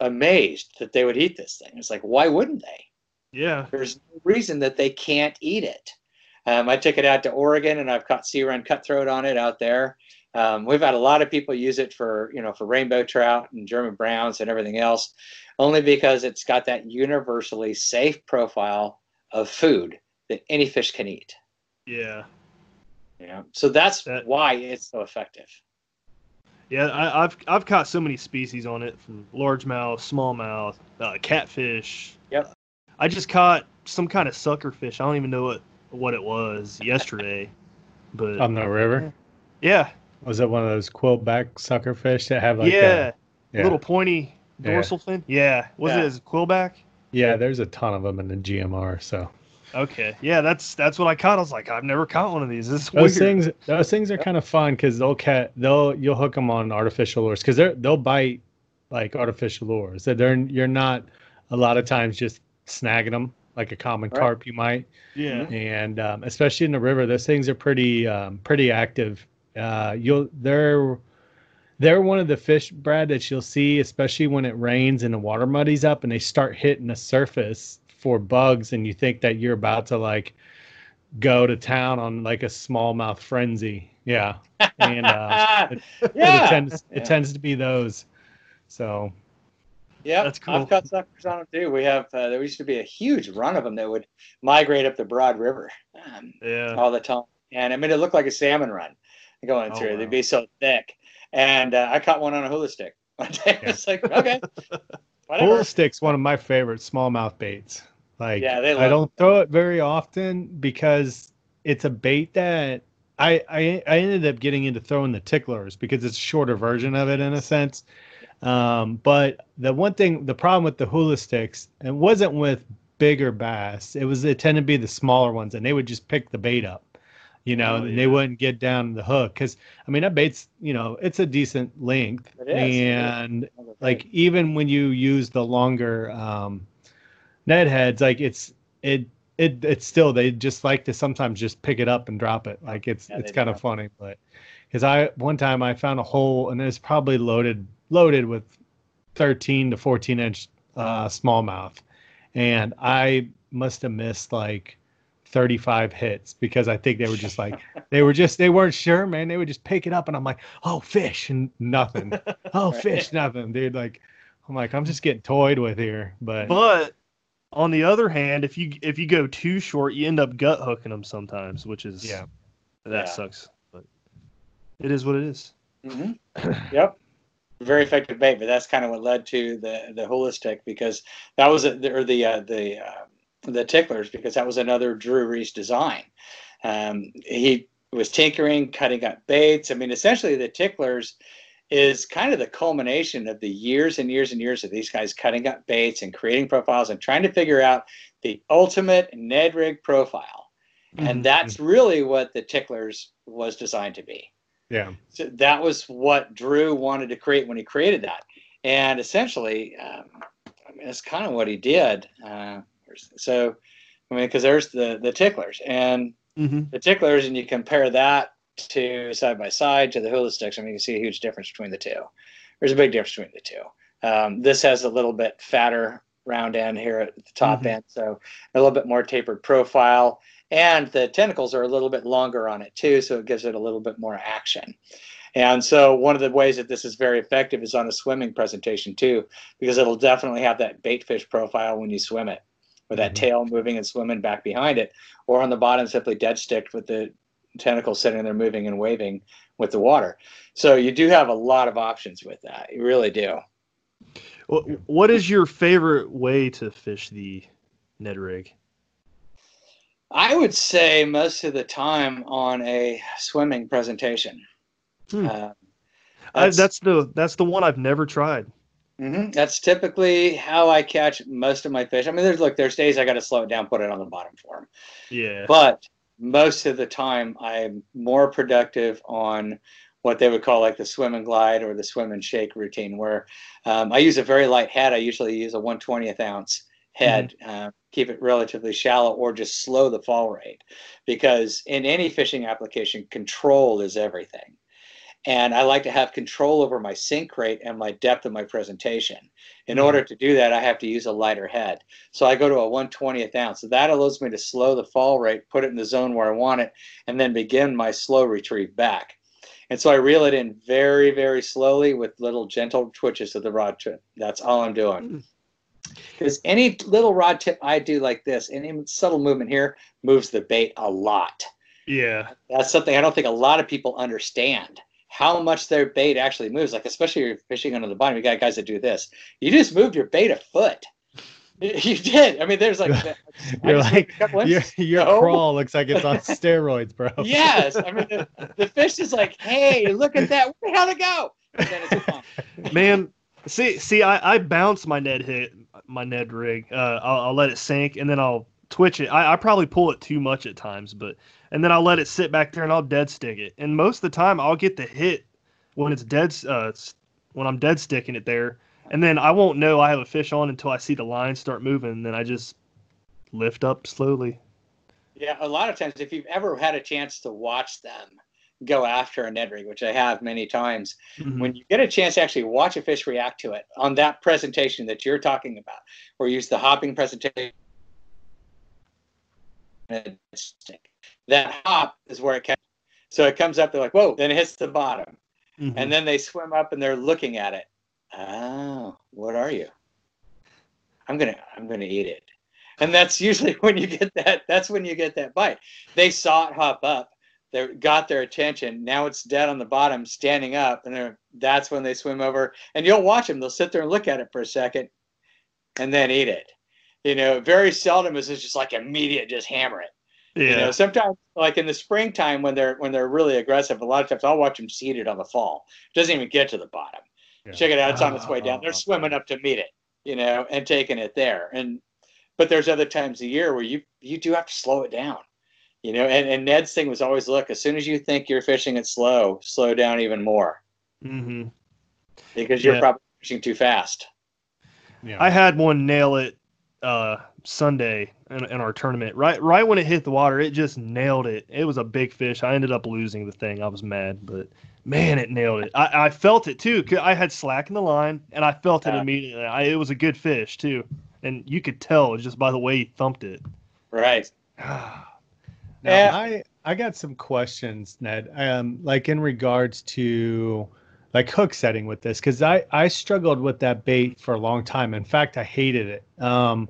amazed that they would eat this thing. It's like, why wouldn't they? Yeah. There's no reason that they can't eat it. Um, I took it out to Oregon and I've caught sea run cutthroat on it out there. Um, we've had a lot of people use it for, you know, for rainbow trout and German browns and everything else, only because it's got that universally safe profile of food that any fish can eat. Yeah. Yeah. So that's that, why it's so effective. Yeah, I, have I've caught so many species on it from largemouth, smallmouth, uh, catfish. Yep. I just caught some kind of sucker fish. I don't even know what what it was yesterday, but on the river. Yeah. Was it one of those quillback sucker fish that have like yeah, a, yeah. little pointy dorsal yeah. fin? Yeah. Was yeah. it a quillback? Yeah, there's a ton of them in the GMR. So Okay, yeah, that's that's what I caught. I was like, I've never caught one of these. This is Those weird. things, those things are kind of fun because they'll cat, they'll you'll hook them on artificial lures because they're they'll bite like artificial lures. That they're you're not a lot of times just snagging them like a common Right. carp you might. Yeah. and um, especially in the river, those things are pretty um, pretty active. Uh, you'll they're they're one of the fish, Brad, that you'll see, especially when it rains and the water muddies up and they start hitting the surface for bugs, and you think that you're about to like go to town on like a smallmouth frenzy. Yeah, and uh, it, Yeah. it tends Yeah. tends to be those. So Yeah, That's cool. I've got suckers on them too. We have uh, there used to be a huge run of them that would migrate up the Broad River um, Yeah. all the time, and I mean it looked like a salmon run going Oh, through. wow. They'd be so thick, and uh, I caught one on a hula stick one day. It's like okay, whatever. Hula stick's one of my favorite smallmouth baits. Like Yeah, they I don't throw it very often because it's a bait that I, I I ended up getting into throwing the ticklers because it's a shorter version of it in a sense. Um, but the one thing, the problem with the hula sticks, it wasn't with bigger bass. It was it tended to be the smaller ones, and they would just pick the bait up, you know, Oh, and they wouldn't get down the hook because I mean that bait's you know it's a decent length, It is, it is. and like even when you use the longer um Ned heads like it's it it it's still they just like to sometimes just pick it up and drop it. Like it's Yeah, it's kind of funny but because i one time i found a hole and it's probably loaded loaded with 13 to 14 inch uh smallmouth. And i must have missed like 35 hits because i think they were just like they were just they weren't sure man. They would just pick it up and i'm like oh fish and nothing. Oh fish nothing. Dude like i'm like i'm just getting toyed with here but But on the other hand, if you if you go too short, you end up gut hooking them sometimes, which is Yeah. that Yeah. sucks. But it is what it is. hmm yep. Very effective bait, but that's kind of what led to the the hula stick because that was a, or the uh, the uh, the ticklers because that was another Drew Reese design. Um, he was tinkering, cutting up baits. I mean, essentially, the ticklers is kind of the culmination of the years and years and years of these guys cutting up baits and creating profiles and trying to figure out the ultimate Ned rig profile. And that's really what the ticklers was designed to be. yeah So that was what Drew wanted to create when he created that. And essentially, um, I mean, that's kind of what he did. Uh, so, I mean, because there's the the ticklers and Mm-hmm. the ticklers, and you compare that to side by side to the hula sticks. I mean, you can see a huge difference between the two. There's a big difference between the two. Um, this has a little bit fatter round end here at the top Mhm. end, so a little bit more tapered profile, and the tentacles are a little bit longer on it too, so it gives it a little bit more action. And so one of the ways that this is very effective is on a swimming presentation too, because it'll definitely have that bait fish profile when you swim it, with that tail moving and swimming back behind it, or on the bottom simply dead sticked with the tentacles sitting there moving and waving with the water. So you do have a lot of options with that. You really do. What, is your favorite way to fish the Ned rig? I would say most of the time on a swimming presentation. Hmm. Uh, I, that's the that's the one I've never tried. hmm That's typically how I catch most of my fish. I mean, there's look, there's days I got to slow it down, put it on the bottom for them. Yeah. But most of the time, I'm more productive on what they would call like the swim and glide or the swim and shake routine, where um, I use a very light head. I usually use a 120th ounce head, uh, keep it relatively shallow, or just slow the fall rate, because in any fishing application, control is everything. And I like to have control over my sink rate and my depth of my presentation. In mm-hmm. order to do that, I have to use a lighter head. So I go to a 120th ounce. So that allows me to slow the fall rate, put it in the zone where I want it, and then begin my slow retrieve back. And so I reel it in very, very slowly with little gentle twitches of the rod tip. That's all I'm doing. Mm. Because any little rod tip I do like this, any subtle movement here moves the bait a lot. Yeah. That's something I don't think a lot of people understand how much their bait actually moves. Like, especially if you're fishing under the bottom, you got guys that do this. You just moved your bait a foot. You did. I mean, there's like, you're like moved a couple your, your No. crawl looks like it's on steroids bro Yes. I mean, the, the fish is like, hey, look at that. Where the hell to go? And then it's gone. Man, see, see, I, I bounce my Ned hit my Ned rig. Uh, I'll, I'll let it sink, and then I'll twitch it. I, I probably pull it too much at times, but and then I'll let it sit back there and I'll dead stick it. And most of the time I'll get the hit when it's dead uh, when I'm dead sticking it there, and then I won't know I have a fish on until I see the line start moving. And then I just lift up slowly. Yeah, a lot of times if you've ever had a chance to watch them go after a Ned rig, which I have many times, mm-hmm. when you get a chance to actually watch a fish react to it on that presentation that you're talking about, or use the hopping presentation, that hop is where it comes. So it comes up, they're like, whoa, then it hits the bottom. Mm-hmm. And then they swim up and they're looking at it. Oh, what are you? I'm gonna I'm gonna eat it. And that's usually when you get that that's when you get that bite. They saw it hop up, they got their attention. Now it's dead on the bottom, standing up, and that's when they swim over. And you'll watch them. They'll sit there and look at it for a second, and then eat it. You know, very seldom is it just like immediate, just hammer it. Yeah. You know, sometimes like in the springtime when they're when they're really aggressive, a lot of times I'll watch them seed it on the fall. It doesn't even get to the bottom. Yeah. Check it out, it's on its way down. They're swimming up to meet it, you know, and taking it there. And but there's other times a year where you you do have to slow it down. You know, and, and Ned's thing was always look, as soon as you think you're fishing it slow, slow down even more. Mm-hmm. Because you're yeah. probably fishing too fast. Yeah. I had one nail it uh, Sunday in, in, our tournament. Right, right when it hit the water, it just nailed it. It was a big fish. I ended up losing the thing. I was mad, but man, it nailed it. I, I felt it too. I had slack in the line, and I felt it immediately. I, it was a good fish too, and you could tell just by the way he thumped it. Right. now, yeah. I I got some questions, Ned. Um, like in regards to like hook setting with this because I I struggled with that bait for a long time. In fact, I hated it um,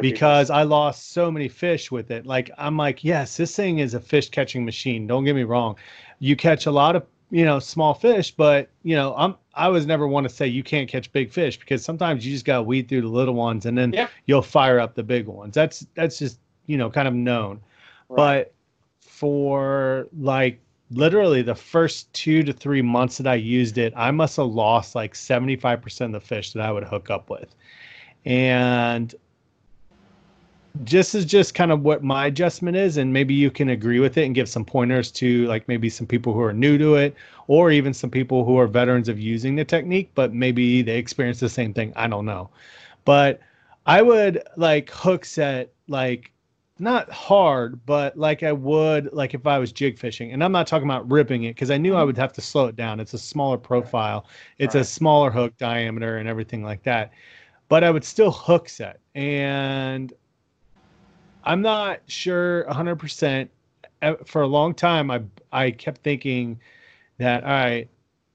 because people. I lost so many fish with it. Like I'm like, yes, this thing is a fish catching machine. Don't get me wrong. You catch a lot of you know small fish, but you know I'm I was never want to say you can't catch big fish because sometimes you just got to weed through the little ones and then yep. you'll fire up the big ones. That's that's just you know kind of known. Right. But for like literally the first two to three months that I used it, I must have lost like 75% of the fish that I would hook up with. And this is just kind of what my adjustment is. And maybe you can agree with it and give some pointers to like maybe some people who are new to it or even some people who are veterans of using the technique, but maybe they experience the same thing. I don't know. But I would like hook set like not hard, but like I would like if I was jig fishing. And I'm not talking about ripping it because I knew I mm-hmm. would have to slow it down. It's a smaller profile, it's right. a smaller hook diameter and everything like that. But I would still hook set. And I'm not sure 100%. Eh, for a long time, I I kept thinking that all right,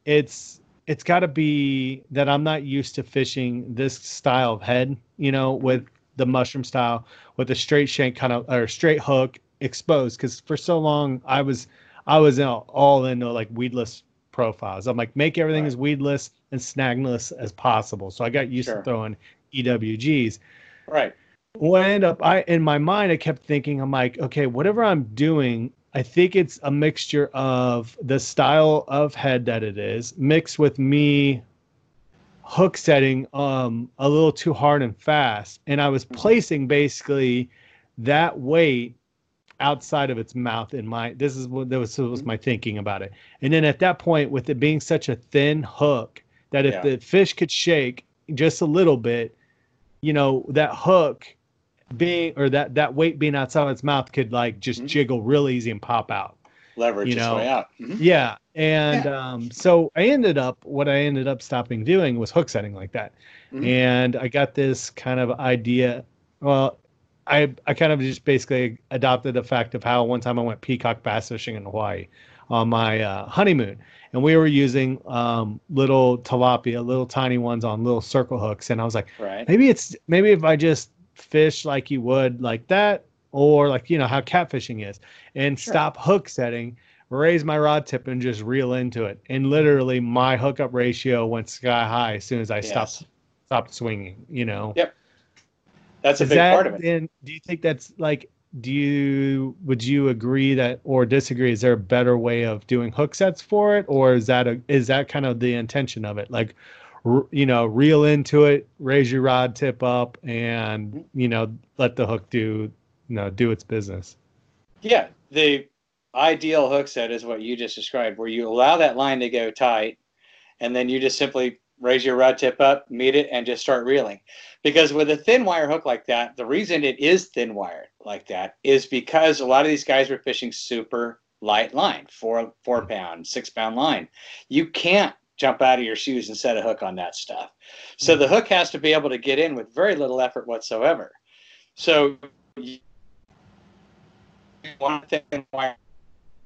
it's it's got to be that I'm not used to fishing this style of head, you know, with the mushroom style with a straight shank kind of or straight hook exposed because for so long I was I was all into like weedless profiles. I'm like make everything right. as weedless and snagless as possible. So I got used sure. to throwing EWGs. Right. What I end up I in my mind I kept thinking I'm like okay whatever I'm doing I think it's a mixture of the style of head that it is mixed with me hook setting um a little too hard and fast and i was mm-hmm. placing basically that weight outside of its mouth in my this is what that was, was my thinking about it and then at that point with it being such a thin hook that if yeah. the fish could shake just a little bit you know that hook being or that that weight being outside of its mouth could like just mm-hmm. jiggle real easy and pop out leverage you know? way out. Mm-hmm. Yeah. And yeah. Um, so I ended up, what I ended up stopping doing was hook setting like that. Mm-hmm. And I got this kind of idea. Well, I, I kind of just basically adopted the fact of how one time I went peacock bass fishing in Hawaii on my uh, honeymoon. And we were using um, little tilapia, little tiny ones on little circle hooks. And I was like, right. maybe it's, maybe if I just fish like you would like that, or like you know how catfishing is. And sure. stop hook setting raise my rod tip and just reel into it. And literally my hookup ratio went sky high as soon as i yes. stopped stopped swinging you know? Yep. That's a is big that, part of it. and do you think that's like do you would you agree that or disagree? Is there a better way of doing hook sets for it? Or is that a is that kind of the intention of it? Like you know reel into it raise your rod tip up and mm-hmm. you know let the hook do you know do its business. Yeah, the ideal hook set is what you just described, where you allow that line to go tight, and then you just simply raise your rod tip up, meet it, and just start reeling. Because with a thin wire hook like that, the reason it is thin wire like that is because a lot of these guys were fishing super light line, four four pound, six pound line. You can't jump out of your shoes and set a hook on that stuff. So the hook has to be able to get in with very little effort whatsoever. So you thing thin wire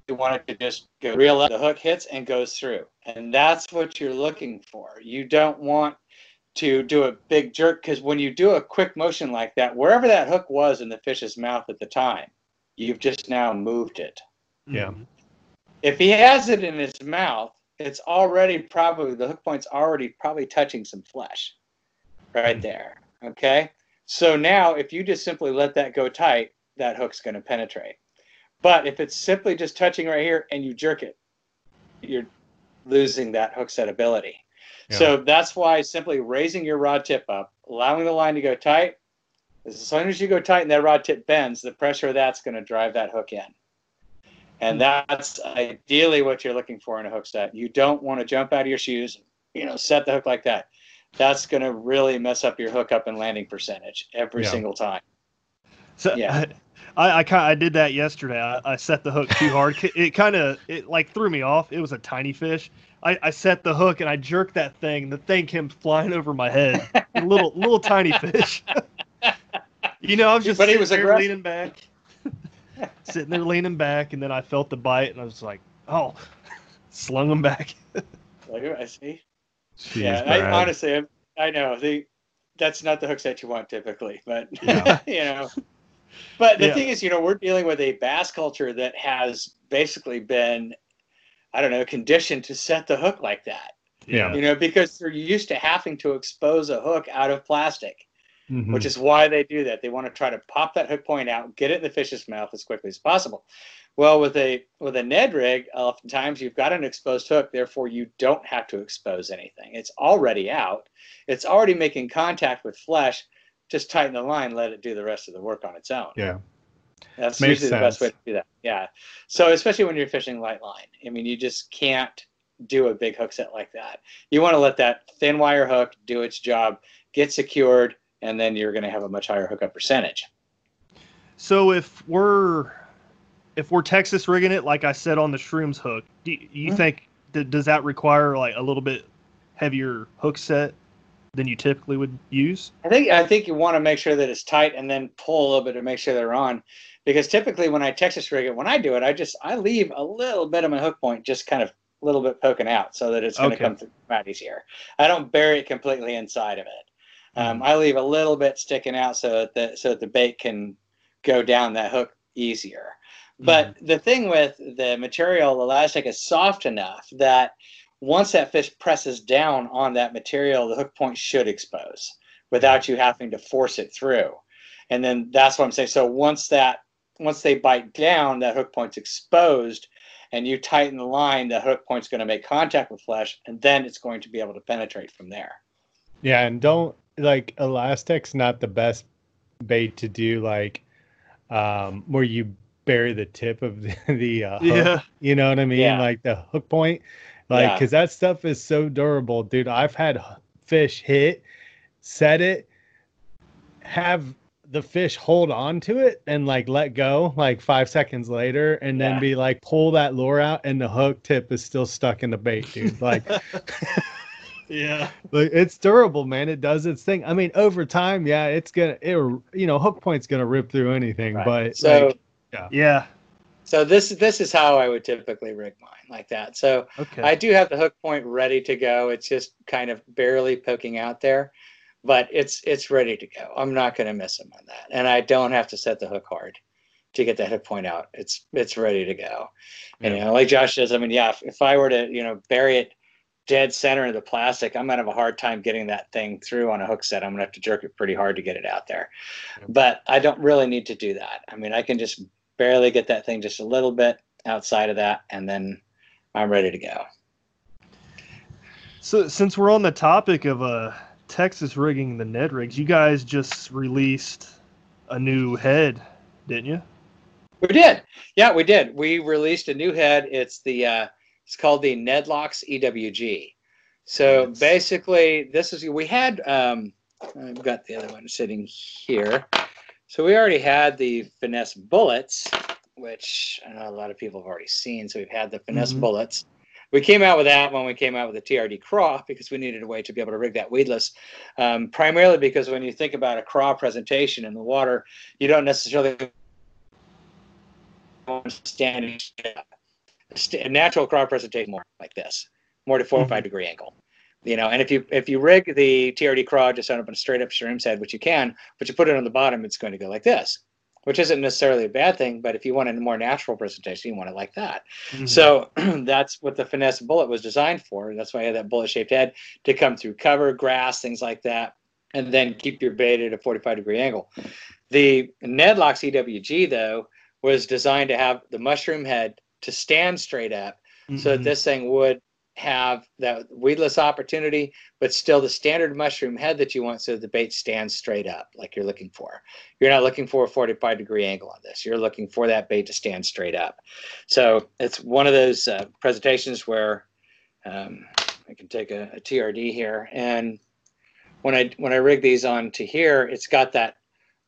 you want it to just go reel up the hook hits and goes through. And that's what you're looking for. You don't want to do a big jerk because when you do a quick motion like that wherever that hook was in the fish's mouth at the time you've just now moved it. Yeah. if he has it in his mouth it's already probably the hook point's already probably touching some flesh right mm. there okay? So now if you just simply let that go tight that hook's going to penetrate but if it's simply just touching right here and you jerk it, you're losing that hook set ability. Yeah. So that's why simply raising your rod tip up, allowing the line to go tight, as soon as you go tight and that rod tip bends, the pressure of that's going to drive that hook in. And hmm. that's ideally what you're looking for in a hook set. You don't want to jump out of your shoes, you know, set the hook like that. That's going to really mess up your hook up and landing percentage every Yeah. single time. So Yeah. I I, kind I did that yesterday. I, I set the hook too hard. It kind of it like threw me off. It was a tiny fish. I, I set the hook and I jerked that thing. The thing came flying over my head. A little little tiny fish. you know, I was just But he was there leaning back, sitting there leaning back, and then I felt the bite, and I was like, oh, slung him back. Like, I see. Jeez, yeah, I, honestly, I, I know the that's not the hooks that you want typically, but Yeah. you know. But the Yeah. thing is, you know, we're dealing with a bass culture that has basically been, I don't know, conditioned to set the hook like that. Yeah. You know, because they're used to having to expose a hook out of plastic, Mhm. which is why they do that. They want to try to pop that hook point out, get it in the fish's mouth as quickly as possible. Well, with a with a Ned rig, oftentimes you've got an exposed hook, therefore you don't have to expose anything. It's already out. It's already making contact with flesh. Just tighten the line, let it do the rest of the work on its own. yeah. That's Makes usually the best way to do that. Yeah. So especially when you're fishing light line, I mean, you just can't do a big hook set like that. You want to let that thin wire hook do its job, get secured, and then you're going to have a much higher hookup percentage. So if we're if we're Texas rigging it, like I said on the shrooms hook, do you, you Mhm. think that does that require like a little bit heavier hook set than you typically would use? I think I think you want to make sure that it's tight and then pull a little bit to make sure they're on. Because typically when I Texas rig it, when I do it, I just I leave a little bit of my hook point just kind of a little bit poking out so that it's going to Okay. come through out easier. I don't bury it completely inside of it. Um, I leave a little bit sticking out so that the, so that the bait can go down that hook easier. But the thing with the material, the elastic is soft enough that once that fish presses down on that material, the hook point should expose without you having to force it through. And then that's what I'm saying. So once that once they bite down, that hook point's exposed and you tighten the line, the hook point's going to make contact with flesh and then it's going to be able to penetrate from there. Yeah, and don't like elastic's not the best bait to do like um where you bury the tip of the, the uh, hook, Yeah. you know what I mean? Yeah. Like the hook point, like Yeah. because that stuff is so durable, dude. I've had fish hit, set it, have the fish hold on to it and like let go like five seconds later, and then Yeah. be like pull that lure out, and the hook tip is still stuck in the bait, dude. Like. Yeah. Like it's durable, man. It does its thing. I mean, over time, yeah, it's gonna, it, you know, hook point's gonna rip through anything. Right. But So like, Yeah. So this this is how I would typically rig mine like that. So Okay. I do have the hook point ready to go. It's just kind of barely poking out there, but it's it's ready to go. I'm not going to miss them on that, and I don't have to set the hook hard to get that hook point out. It's it's ready to go. And you know, like Josh says, I mean, yeah, if, if I were to you know bury it dead center of the plastic, I'm gonna have a hard time getting that thing through on a hook set. I'm gonna have to jerk it pretty hard to get it out there. But I don't really need to do that. I mean, I can just barely get that thing just a little bit outside of that, and then I'm ready to go. So since we're on the topic of uh Texas rigging the Ned rigs, you guys just released a new head didn't you? We did. Yeah, we did. We released a new head. It's the uh, it's called the Nedlocks EWG. So yes. basically, this is we had. Um, I've got the other one sitting here. So we already had the finesse bullets, which I know a lot of people have already seen. So we've had the finesse mm-hmm. bullets. We came out with that when we came out with the TRD craw because we needed a way to be able to rig that weedless. Um, primarily because when you think about a craw presentation in the water, you don't necessarily want standing a natural craw presentation more like this, more to 45 mm-hmm. degree angle you know and if you if you rig the trd craw just on a straight up shroom's head which you can but you put it on the bottom it's going to go like this which isn't necessarily a bad thing but if you want a more natural presentation you want it like that mm-hmm. so that's what the finesse bullet was designed for that's why i had that bullet shaped head to come through cover grass things like that and then keep your bait at a 45 degree angle the nedlocks ewg though was designed to have the mushroom head to stand straight up mm-hmm. so that mm-hmm. this thing would have that weedless opportunity, but still the standard mushroom head that you want so the bait stands straight up like you're looking for. You're not looking for a 45 degree angle on this. You're looking for that bait to stand straight up. So it's one of those uh, presentations where um, I can take a, a, TRD here. And when I, when I rig these on to here, it's got that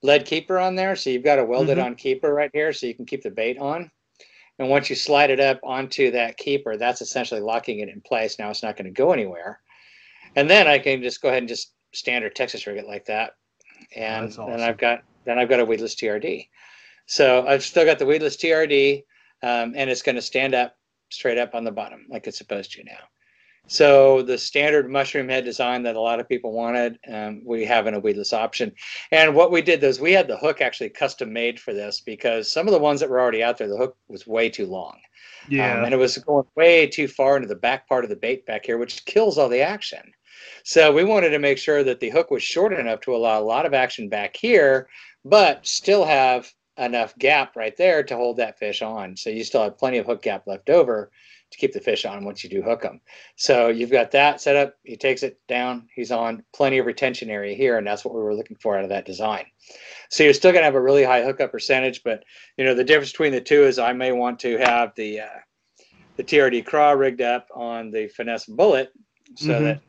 lead keeper on there. So you've got a welded mm-hmm. on keeper right here so you can keep the bait on. And once you slide it up onto that keeper, that's essentially locking it in place. Now it's not going to go anywhere. And then I can just go ahead and just standard Texas rig it like that. And awesome. then I've got then I've got a weedless TRD. So I've still got the weedless TRD, um, and it's going to stand up straight up on the bottom like it's supposed to now. So the standard mushroom head design that a lot of people wanted, um, we have in a weedless option. And what we did was we had the hook actually custom made for this because some of the ones that were already out there, the hook was way too long. Yeah. Um, and it was going way too far into the back part of the bait back here, which kills all the action. So we wanted to make sure that the hook was short enough to allow a lot of action back here, but still have enough gap right there to hold that fish on. So you still have plenty of hook gap left over to keep the fish on once you do hook them. So you've got that set up. He takes it down. He's on plenty of retention area here, and that's what we were looking for out of that design. So you're still going to have a really high hookup percentage, but you know the difference between the two is I may want to have the uh, the TRD craw rigged up on the finesse bullet so mm-hmm. that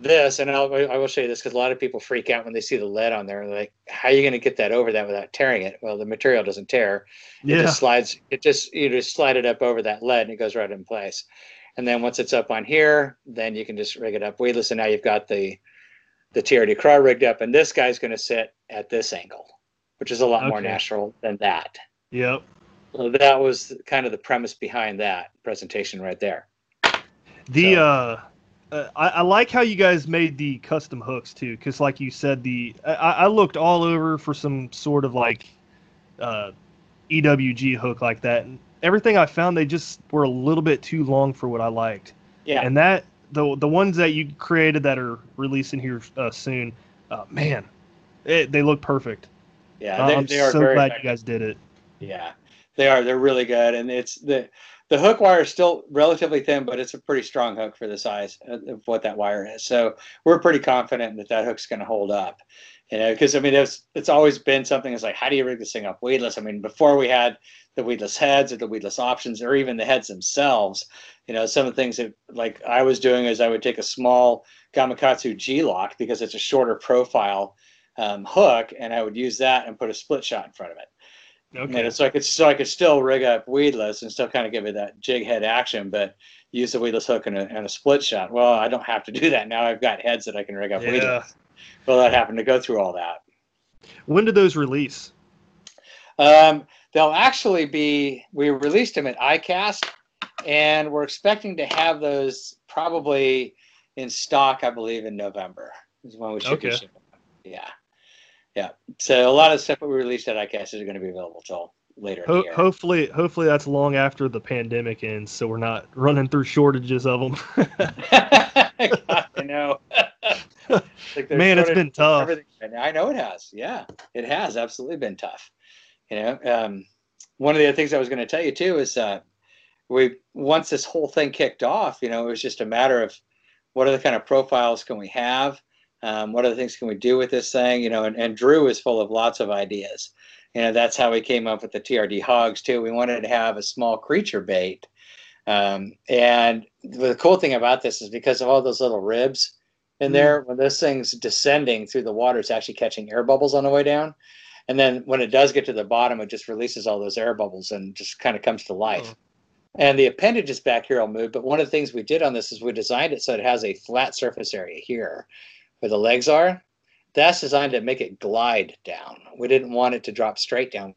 this, and I'll, I will show you this because a lot of people freak out when they see the lead on there. They're like, how are you going to get that over that without tearing it? Well, the material doesn't tear. It yeah. just slides. It just you just slide it up over that lead and it goes right in place. And then once it's up on here, then you can just rig it up weedless. And now you've got the the TRD craw rigged up, and this guy's going to sit at this angle, which is a lot okay. more natural than that. Yep. So that was kind of the premise behind that presentation right there. The so. uh uh, I, I, like how you guys made the custom hooks too, because like you said, the I, I, looked all over for some sort of like uh, EWG hook like that, and everything I found they just were a little bit too long for what I liked. Yeah. And that the the ones that you created that are releasing here uh, soon, uh, man, it, they look perfect. Yeah, they, I'm they are so glad effective. you guys did it. Yeah, they are. They're really good, and it's the the hook wire is still relatively thin, but it's a pretty strong hook for the size of what that wire is. So we're pretty confident that that hook's going to hold up. You know, because I mean, it's it's always been something. It's like, how do you rig this thing up weedless? I mean, before we had the weedless heads or the weedless options, or even the heads themselves, you know, some of the things that like I was doing is I would take a small Gamakatsu G lock because it's a shorter profile um, hook, and I would use that and put a split shot in front of it. Okay. And so I could so I could still rig up weedless and still kind of give it that jig head action, but use the weedless hook and a, and a split shot. Well, I don't have to do that now. I've got heads that I can rig up yeah. weedless. Well, that happened to go through all that. When did those release? Um, they'll actually be. We released them at ICAST, and we're expecting to have those probably in stock. I believe in November is when we should okay. be shipping. Yeah yeah. So a lot of stuff that we released at ICAST is going to be available till later. Ho- hopefully, hopefully that's long after the pandemic ends, so we're not running through shortages of them. God, I know. like Man, it's been tough. Everything. I know it has. Yeah, it has absolutely been tough. You know, um, one of the other things I was going to tell you too is uh, we once this whole thing kicked off, you know, it was just a matter of what other kind of profiles can we have um, what other things can we do with this thing? You know, and, and Drew is full of lots of ideas. You know, that's how we came up with the TRD hogs too. We wanted to have a small creature bait. Um, and the cool thing about this is because of all those little ribs in there, when this thing's descending through the water, it's actually catching air bubbles on the way down. And then when it does get to the bottom, it just releases all those air bubbles and just kind of comes to life. And the appendages back here will move. But one of the things we did on this is we designed it so it has a flat surface area here where the legs are. That's designed to make it glide down. We didn't want it to drop straight down.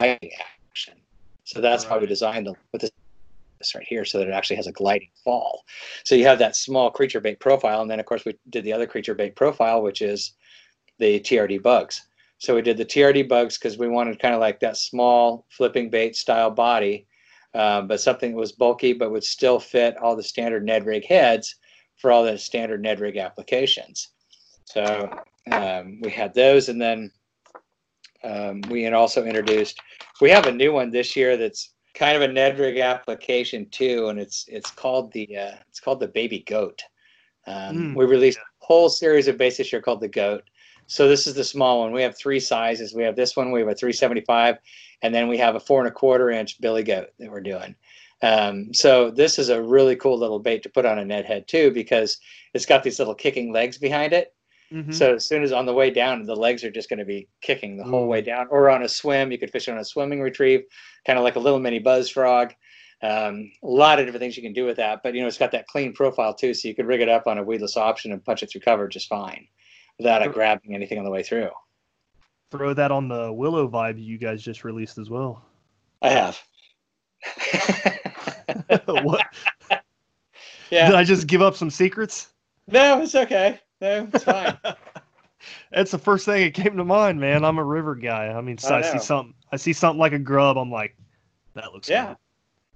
Action. So that's why we designed them with this right here so that it actually has a gliding fall. So you have that small creature bait profile. And then, of course, we did the other creature bait profile, which is the TRD bugs. So we did the TRD bugs because we wanted kind of like that small flipping bait style body, um, but something that was bulky but would still fit all the standard Ned rig heads for all the standard Ned rig applications. So um, we had those, and then um, we had also introduced. We have a new one this year that's kind of a Ned rig application too, and it's it's called the uh, it's called the Baby Goat. Um, Mm. we released a whole series of baits this year called the Goat. So this is the small one. We have three sizes. We have this one. We have a 375, and then we have a four and a quarter inch Billy Goat that we're doing. Um, so this is a really cool little bait to put on a Ned head too, because it's got these little kicking legs behind it. Mhm. So as soon as on the way down, the legs are just going to be kicking the whole way down. Or on a swim, you could fish it on a swimming retrieve, kind of like a little mini buzz frog. Um, a lot of different things you can do with that, but you know it's got that clean profile too, so you could rig it up on a weedless option and punch it through cover just fine, without it grabbing anything on the way through. Throw that on the Willow vibe you guys just released as well. I have. what? Yeah. Did I just give up some secrets? No, it's okay. No, it's fine. That's the first thing that came to mind, man. I'm a river guy. I mean, so I I, see something. I see something like a grub. I'm like, that looks yeah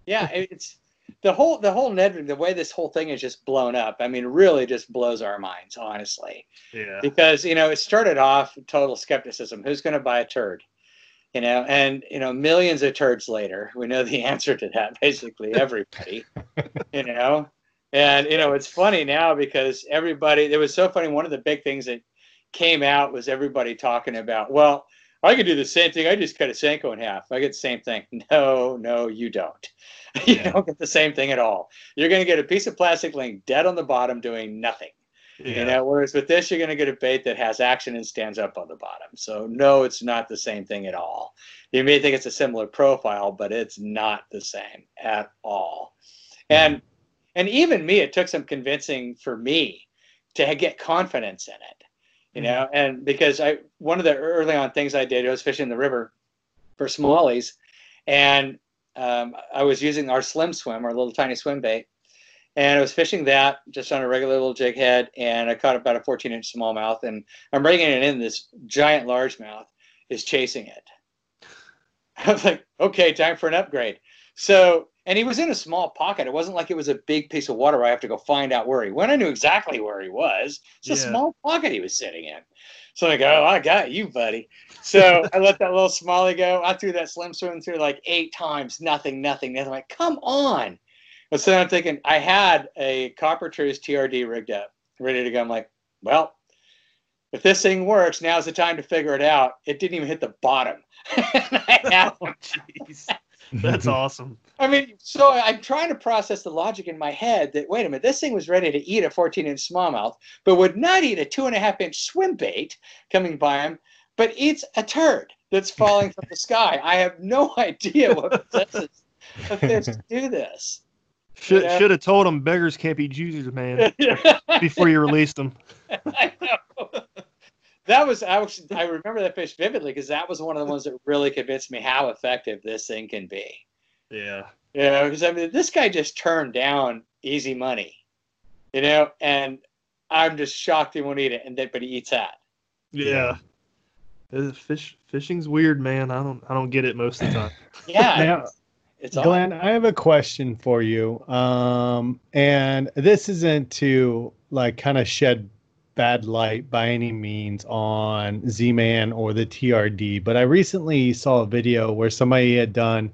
yeah it's the whole the whole Ned the way this whole thing is just blown up i mean really just blows our minds honestly. Yeah. because you know it started off total skepticism who's going to buy a turd you know and you know millions of turds later we know the answer to that basically everybody you know and you know it's funny now because everybody it was so funny one of the big things that came out was everybody talking about well i could do the same thing. I just cut a senko in half. I get the same thing. No no you don't. You don't get the same thing at all. You're going to get a piece of plastic laying dead on the bottom doing nothing. Yeah. you know whereas with this you're going to get a bait that has action and stands up on the bottom. So no it's not the same thing at all. You may think it's a similar profile but it's not the same at all. And mm. and even me it took some convincing for me to get confidence in it you know and because i one of the early on things i did I was fishing the river for smallies and um, i was using our slim swim our little tiny swim bait and I was fishing that just on a regular little jig head, and I caught about a 14 inch smallmouth, and I'm bringing it in. This giant largemouth is chasing it. I was like, okay, time for an upgrade. So, and he was in a small pocket. It wasn't like it was a big piece of water where I have to go find out where he went. I knew exactly where he was. It's a Yeah. small pocket he was sitting in. So I go, oh, I got you, buddy. So I let that little smallie go. I threw that slim swim through like eight times, nothing, nothing, nothing. I'm like, come on. But so I'm thinking, I had a Coppertreuse TRD rigged up, ready to go. I'm like, well, if this thing works, now's the time to figure it out. It didn't even hit the bottom. Oh, jeez. That's awesome. I mean, so I'm trying to process the logic in my head that wait a minute, this thing was ready to eat a 14 inch smallmouth, but would not eat a two and a half inch swim bait coming by him, but eats a turd that's falling from the sky. I have no idea what possesses a fish to do this. Should Yeah. should have told him beggars can't be choosers, man, before you released them. I know. That was I was I remember that fish vividly because that was one of the ones that really convinced me how effective this thing can be. Yeah. You know, because I mean, this guy just turned down easy money, you know, and I'm just shocked he won't eat it, and then but he eats that. Yeah. Uh, Fish fishing's weird, man. I don't I don't get it most of the time. Yeah, Now, it's, it's odd. Glenn, I have a question for you. Um, and this isn't to like kind of shed bad light by any means on Z Man or the TRD, but I recently saw a video where somebody had done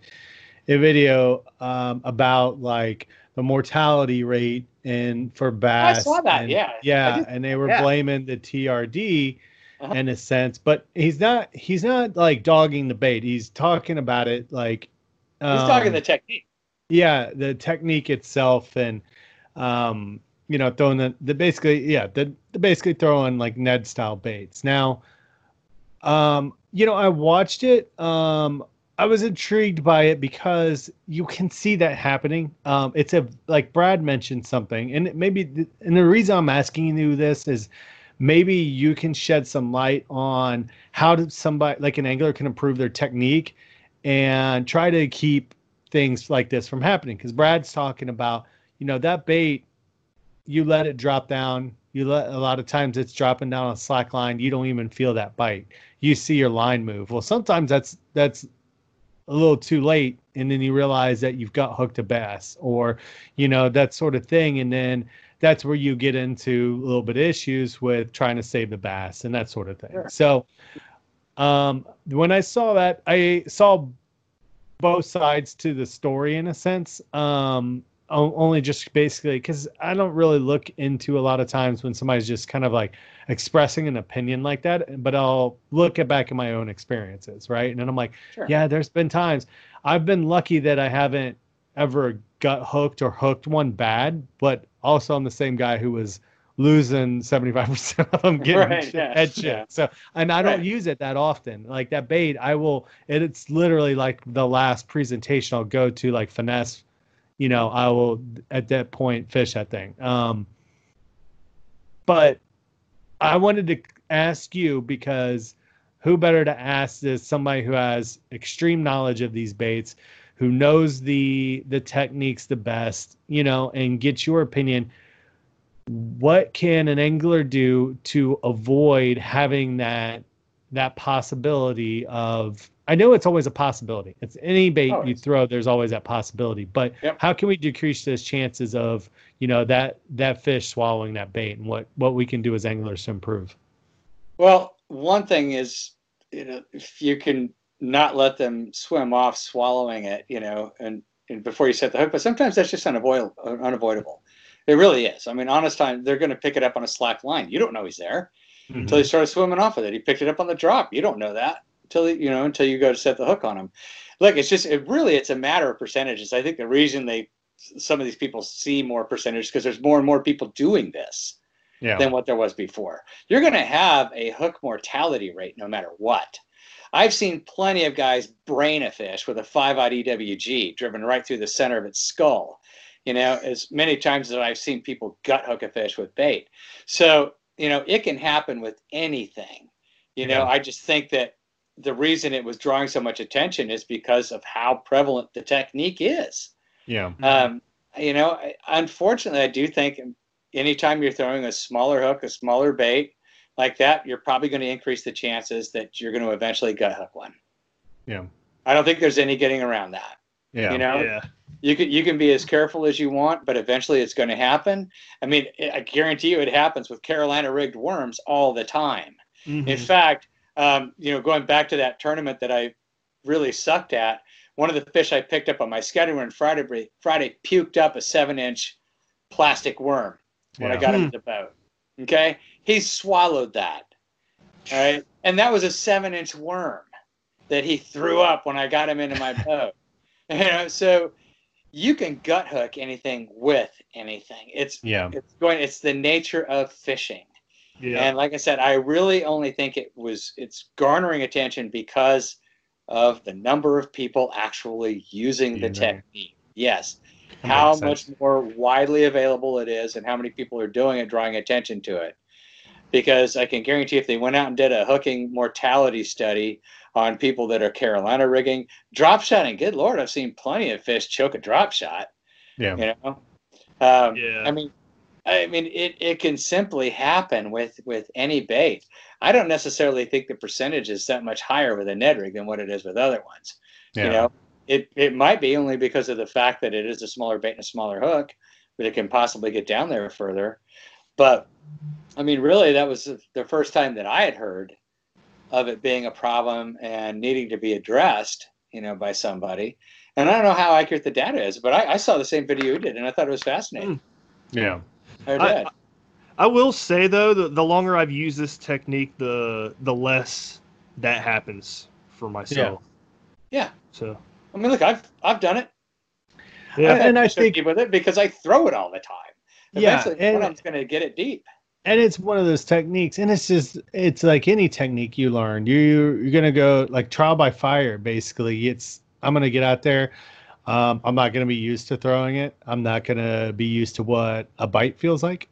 a video um, about like the mortality rate and for bass. I saw that, and- yeah. Yeah, and they were yeah. blaming the TRD. uh-huh. in a sense, but he's not he's not like dogging the bait. He's talking about it like um, he's talking the technique. Yeah, the technique itself and um you know throwing the, the basically yeah the, the basically throwing like Ned style baits. Now um you know I watched it um I was intrigued by it because you can see that happening. Um, it's a like Brad mentioned something, and maybe and the reason I'm asking you this is maybe you can shed some light on how did somebody like an angler can improve their technique and try to keep things like this from happening. Because Brad's talking about you know that bait, you let it drop down. You let a lot of times it's dropping down on slack line. You don't even feel that bite. You see your line move. Well, sometimes that's that's a little too late and then you realize that you've got hooked a bass or you know that sort of thing and then that's where you get into a little bit of issues with trying to save the bass and that sort of thing sure. so um, when i saw that i saw both sides to the story in a sense um, only just basically because I don't really look into a lot of times when somebody's just kind of like expressing an opinion like that, but I'll look at back at my own experiences, right? And then I'm like, sure. yeah, there's been times I've been lucky that I haven't ever got hooked or hooked one bad, but also I'm the same guy who was losing 75% of them getting right, yeah, head shit. Yeah. So, and I don't right. use it that often. Like that bait, I will, it's literally like the last presentation I'll go to, like finesse you know, I will at that point fish that thing. Um, but I wanted to ask you because who better to ask this somebody who has extreme knowledge of these baits, who knows the the techniques the best, you know, and get your opinion. What can an angler do to avoid having that that possibility of I know it's always a possibility. It's any bait oh, you throw, there's always that possibility. But yep. how can we decrease those chances of, you know, that that fish swallowing that bait and what what we can do as anglers to improve? Well, one thing is, you know, if you can not let them swim off swallowing it, you know, and, and before you set the hook, but sometimes that's just unavoidable unavoidable. It really is. I mean, honest time, they're going to pick it up on a slack line. You don't know he's there mm-hmm. until he started swimming off with it. He picked it up on the drop. You don't know that until you know until you go to set the hook on them. Look, it's just it really it's a matter of percentages. I think the reason they some of these people see more percentages because there's more and more people doing this yeah. than what there was before. You're going to have a hook mortality rate no matter what. I've seen plenty of guys brain a fish with a 5 aught EWG driven right through the center of its skull. You know, as many times as I've seen people gut hook a fish with bait. So, you know, it can happen with anything. You know, yeah. I just think that the reason it was drawing so much attention is because of how prevalent the technique is. Yeah. Um, you know, unfortunately, I do think anytime you're throwing a smaller hook, a smaller bait like that, you're probably going to increase the chances that you're going to eventually gut hook one. Yeah. I don't think there's any getting around that. Yeah. You know, yeah. you can you can be as careful as you want, but eventually it's going to happen. I mean, I guarantee you, it happens with Carolina rigged worms all the time. Mm-hmm. In fact, um, you know, going back to that tournament that I really sucked at, one of the fish I picked up on my Sketterman Friday Friday puked up a seven inch plastic worm when yeah. I got him hmm. to the boat. Okay, he swallowed that. All right, and that was a seven inch worm that he threw up when I got him into my boat. you know, so you can gut hook anything with anything. It's yeah. It's going. It's the nature of fishing. Yeah. And like I said, I really only think it was it's garnering attention because of the number of people actually using the technique. Yes. That how much more widely available it is and how many people are doing it, drawing attention to it. Because I can guarantee if they went out and did a hooking mortality study on people that are Carolina rigging, drop shotting, good Lord, I've seen plenty of fish choke a drop shot. Yeah. You know? Um, yeah. I mean, I mean, it, it can simply happen with, with any bait. I don't necessarily think the percentage is that much higher with a Ned rig than what it is with other ones. Yeah. You know, it, it might be only because of the fact that it is a smaller bait and a smaller hook, but it can possibly get down there further. But I mean, really, that was the first time that I had heard of it being a problem and needing to be addressed, you know, by somebody. And I don't know how accurate the data is, but I, I saw the same video you did, and I thought it was fascinating. Hmm. Yeah. I, I will say though, the, the longer I've used this technique, the the less that happens for myself. Yeah. yeah. So I mean, look, I've I've done it. Yeah, and I think with it because I throw it all the time. Eventually, yeah, and, I'm going to get it deep. And it's one of those techniques, and it's just it's like any technique you learn. You you're gonna go like trial by fire. Basically, it's I'm gonna get out there. Um, I'm not gonna be used to throwing it. I'm not gonna be used to what a bite feels like.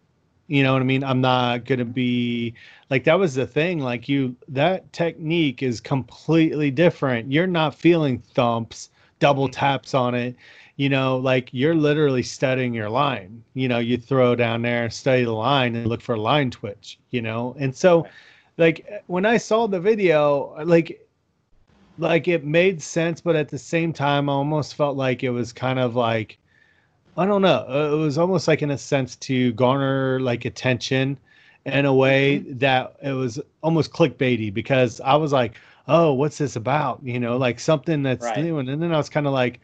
You know what I mean? I'm not gonna be like that was the thing. Like you, that technique is completely different. You're not feeling thumps, double taps on it you know, like you're literally studying your line. You know, you throw down there, study the line, and look for a line twitch. You know, and so, like when I saw the video, like, like it made sense, but at the same time, I almost felt like it was kind of like, I don't know, uh, it was almost like in a sense to garner like attention in a way mm-hmm. that it was almost clickbaity because I was like, oh, what's this about? You know, like something that's right. new. And then I was kind of like,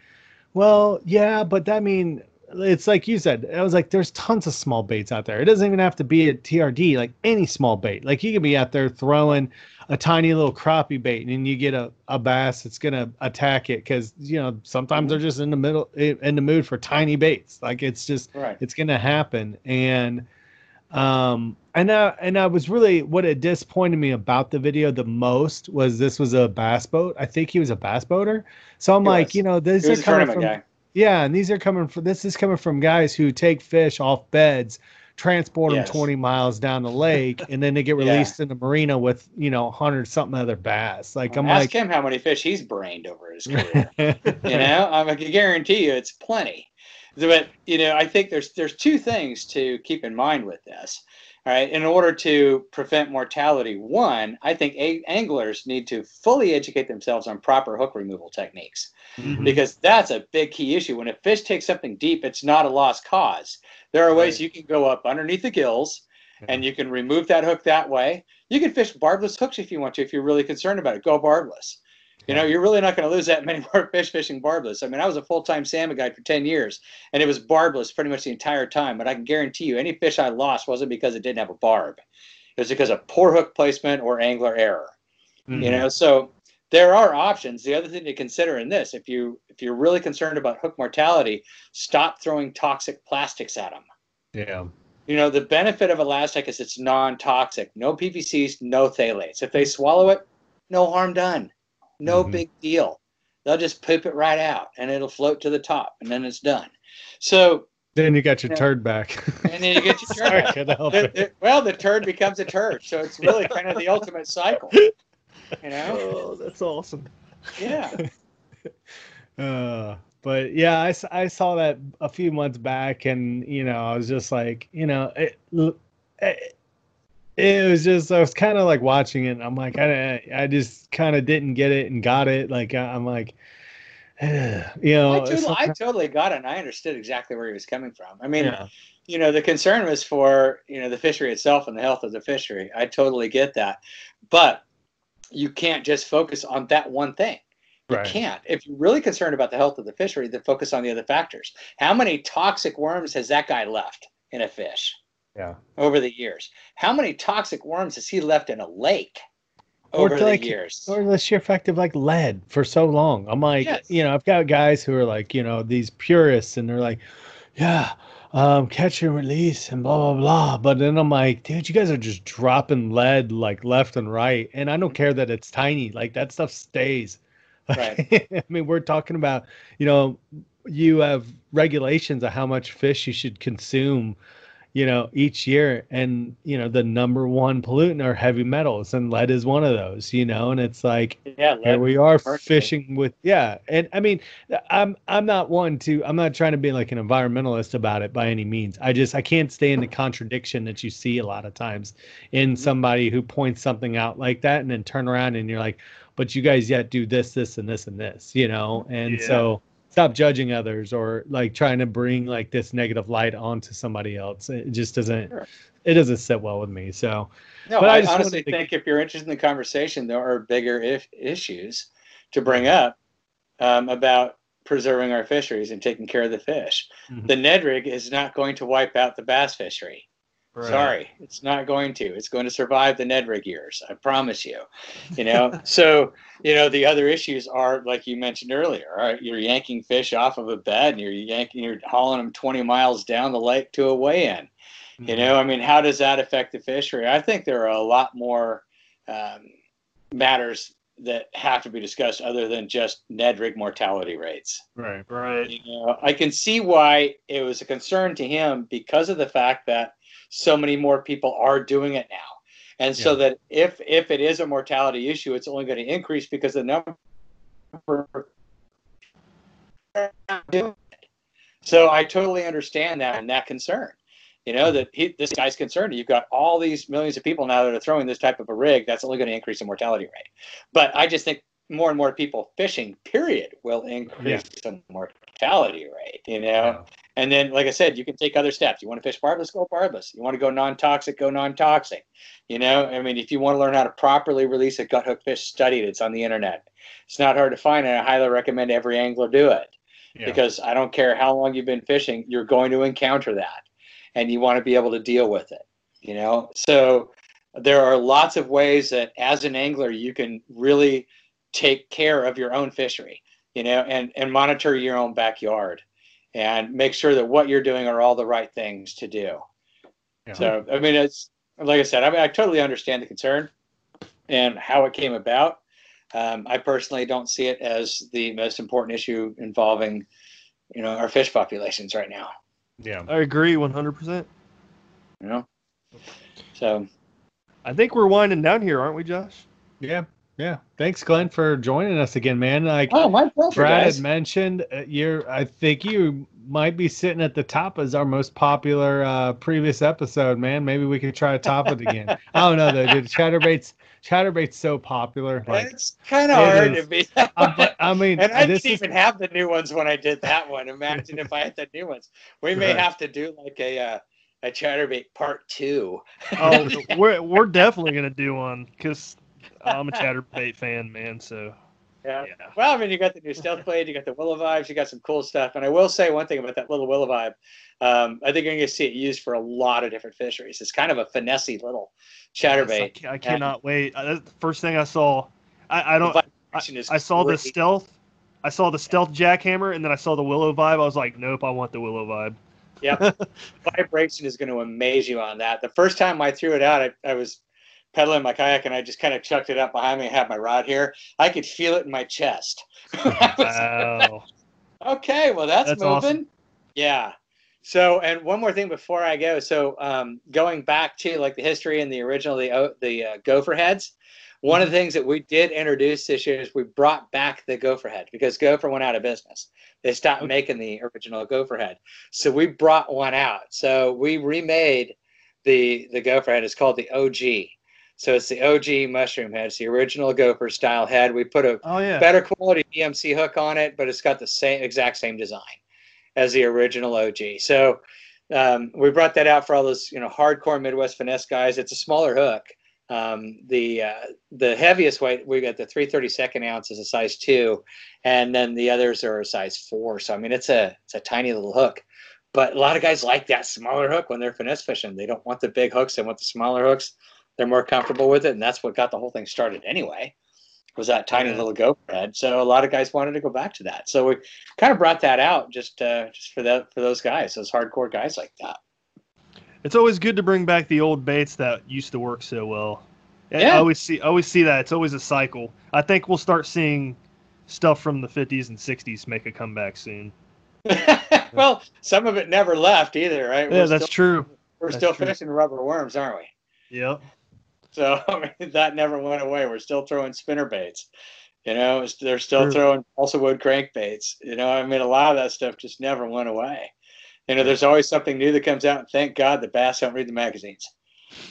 well, yeah, but that mean it's like you said. I was like, there's tons of small baits out there. It doesn't even have to be a TRD. Like any small bait, like you can be out there throwing a tiny little crappie bait, and you get a, a bass that's gonna attack it because you know sometimes they're just in the middle in the mood for tiny baits. Like it's just right. it's gonna happen, and um and I, and I was really what it disappointed me about the video the most was this was a bass boat. I think he was a bass boater. So I'm like, was. you know, these are coming from guy. yeah, and these are coming from this is coming from guys who take fish off beds, transport yes. them 20 miles down the lake, and then they get released yeah. in the marina with you know hundred something other bass. Like well, I'm ask like, him how many fish he's brained over his career. you know, I can guarantee you it's plenty. But you know, I think there's there's two things to keep in mind with this. All right, in order to prevent mortality, one, I think a- anglers need to fully educate themselves on proper hook removal techniques mm-hmm. because that's a big key issue. When a fish takes something deep, it's not a lost cause. There are ways right. you can go up underneath the gills and you can remove that hook that way. You can fish barbless hooks if you want to, if you're really concerned about it. Go barbless. You know, you're really not going to lose that many more fish fishing barbless. I mean, I was a full time salmon guide for 10 years, and it was barbless pretty much the entire time. But I can guarantee you, any fish I lost wasn't because it didn't have a barb, it was because of poor hook placement or angler error. Mm-hmm. You know, so there are options. The other thing to consider in this, if you if you're really concerned about hook mortality, stop throwing toxic plastics at them. Yeah. You know, the benefit of ElaZtech is it's non-toxic. No PVCs, no phthalates. If they swallow it, no harm done. No mm-hmm. big deal. They'll just poop it right out and it'll float to the top and then it's done. So then you got your you know, turd back. and then you get your turd Sorry, back. Well, the turd becomes a turd. So it's really kind of the ultimate cycle. You know? Oh, that's awesome. Yeah. Uh, but yeah, I, I saw that a few months back, and you know, I was just like, you know, it, it it was just I was kind of like watching it. I'm like I I just kind of didn't get it and got it. Like I'm like, you know, I totally, I totally, got it. and I understood exactly where he was coming from. I mean, yeah. you know, the concern was for you know the fishery itself and the health of the fishery. I totally get that, but you can't just focus on that one thing. You right. can't. If you're really concerned about the health of the fishery, then focus on the other factors. How many toxic worms has that guy left in a fish? yeah. over the years. How many toxic worms has he left in a lake over or like, the years? Or the sheer fact of like lead for so long. I'm like, yes. you know, I've got guys who are like, you know, these purists and they're like, yeah, um, catch and release and blah blah blah. But then I'm like, dude, you guys are just dropping lead like left and right, and I don't care that it's tiny. Like that stuff stays. Right. I mean, we're talking about, you know, you have regulations of how much fish you should consume you know, each year. And, you know, the number one pollutant are heavy metals, and lead is one of those, you know, and it's like, yeah, here we are fishing with, yeah. And I mean, I'm, I'm not one to, I'm not trying to be like an environmentalist about it by any means. I just, I can't stay in the contradiction that you see a lot of times in mm-hmm. somebody who points something out like that and then turn around and you're like, but you guys yet do this, this, and this, and this, you know? And yeah. so, stop judging others or like trying to bring like this negative light onto somebody else. It just doesn't sure. it doesn't sit well with me. So no, I, I honestly to... think if you're interested in the conversation, there are bigger if issues to bring up um, about preserving our fisheries and taking care of the fish. Mm-hmm. The Ned rig is not going to wipe out the bass fishery. Right. Sorry, it's not going to. It's going to survive the Ned rig years. I promise you. You know, so you know the other issues are like you mentioned earlier. Right, you're yanking fish off of a bed, and you're yanking, you're hauling them 20 miles down the lake to a weigh-in. Mm-hmm. You know, I mean, how does that affect the fishery? I think there are a lot more um, matters that have to be discussed other than just Ned rig mortality rates. Right, right. You know, I can see why it was a concern to him because of the fact that so many more people are doing it now. And yeah. so that if if it is a mortality issue, it's only going to increase because the number so I totally understand that and that concern. You know that he, this guy's concerned. You've got all these millions of people now that are throwing this type of a rig. That's only going to increase the mortality rate. But I just think more and more people fishing, period, will increase yeah. the mortality rate. You know. And then like I said, you can take other steps. You want to fish barbless, go barbless. You want to go non-toxic, go non-toxic. You know, I mean, if you want to learn how to properly release a gut hook fish, study it. It's on the internet. It's not hard to find, and I highly recommend every angler do it. Yeah. Because I don't care how long you've been fishing, you're going to encounter that and you want to be able to deal with it you know so there are lots of ways that as an angler you can really take care of your own fishery you know and and monitor your own backyard and make sure that what you're doing are all the right things to do. Yeah. so i mean it's like i said i mean i totally understand the concern and how it came about. Um, i personally don't see it as the most important issue involving you know our fish populations right now. Yeah, I agree 100%. You know, so. I think we're winding down here, aren't we, Josh? Yeah, yeah. Thanks, Glenn, for joining us again, man. Like oh, my pleasure, Brad guys. had mentioned, uh, you're. I think you might be sitting at the top as our most popular uh, previous episode, man. Maybe we could try to top it again. I don't know though. The chatterbait's chatterbait's so popular. Like it's kind of hard is. to be. I, I mean, and I didn't even have the new ones when I did that one. Imagine if I had the new ones. We may right. have to do like a. Uh, a chatterbait part two. oh, we're we're definitely gonna do one because I'm a chatterbait fan, man. So yeah. yeah. Well, I mean, you got the new stealth blade, you got the willow vibes, you got some cool stuff. And I will say one thing about that little willow vibe. Um, I think you're going to see it used for a lot of different fisheries. It's kind of a finessey little chatterbait. Yes, I, I, cannot and, wait. Uh, first thing I saw, I, I don't. I, I, saw great. the stealth. I saw the stealth jackhammer, and then I saw the willow vibe. I was like, nope, I want the willow vibe. Yeah, vibration is going to amaze you on that. The first time I threw it out, I, I was pedaling my kayak and I just kind of chucked it up behind me and had my rod here. I could feel it in my chest. wow. okay, well that's, that's moving. Awesome. Yeah. So, and one more thing before I go. So, um, going back to like the history and the original the the uh, gopher heads. One of the things that we did introduce this year is we brought back the gopher head because gopher went out of business. They stopped making the original gopher head, so we brought one out. So we remade the the gopher head. It's called the OG so it's the OG mushroom head. It's the original gopher style head. We put a oh, yeah. better quality DMC hook on it, but it's got the same exact same design as the original OG. So um, we brought that out for all those you know hardcore Midwest finesse guys. It's a smaller hook. Um, the uh, the heaviest weight we got the 332nd ounce is a size two, and then the others are a size four. So I mean it's a it's a tiny little hook. But a lot of guys like that smaller hook when they're finesse fishing. They don't want the big hooks; they want the smaller hooks they're more comfortable with it, and that's what got the whole thing started anyway. Was that tiny little gopher head? So a lot of guys wanted to go back to that. So we kind of brought that out just uh, just for that for those guys, those hardcore guys like that. It's always good to bring back the old baits that used to work so well. Yeah. I always see I always see that. It's always a cycle. I think we'll start seeing stuff from the 50s and 60s make a comeback soon. well, some of it never left either, right? Yeah, we're that's still, true. We're that's still true. fishing rubber worms, aren't we? Yep. So I mean, that never went away. We're still throwing spinner baits. You know, they're still True. throwing balsa wood crankbaits. You know, I mean, a lot of that stuff just never went away. You know, there's always something new that comes out, and thank God the bass don't read the magazines.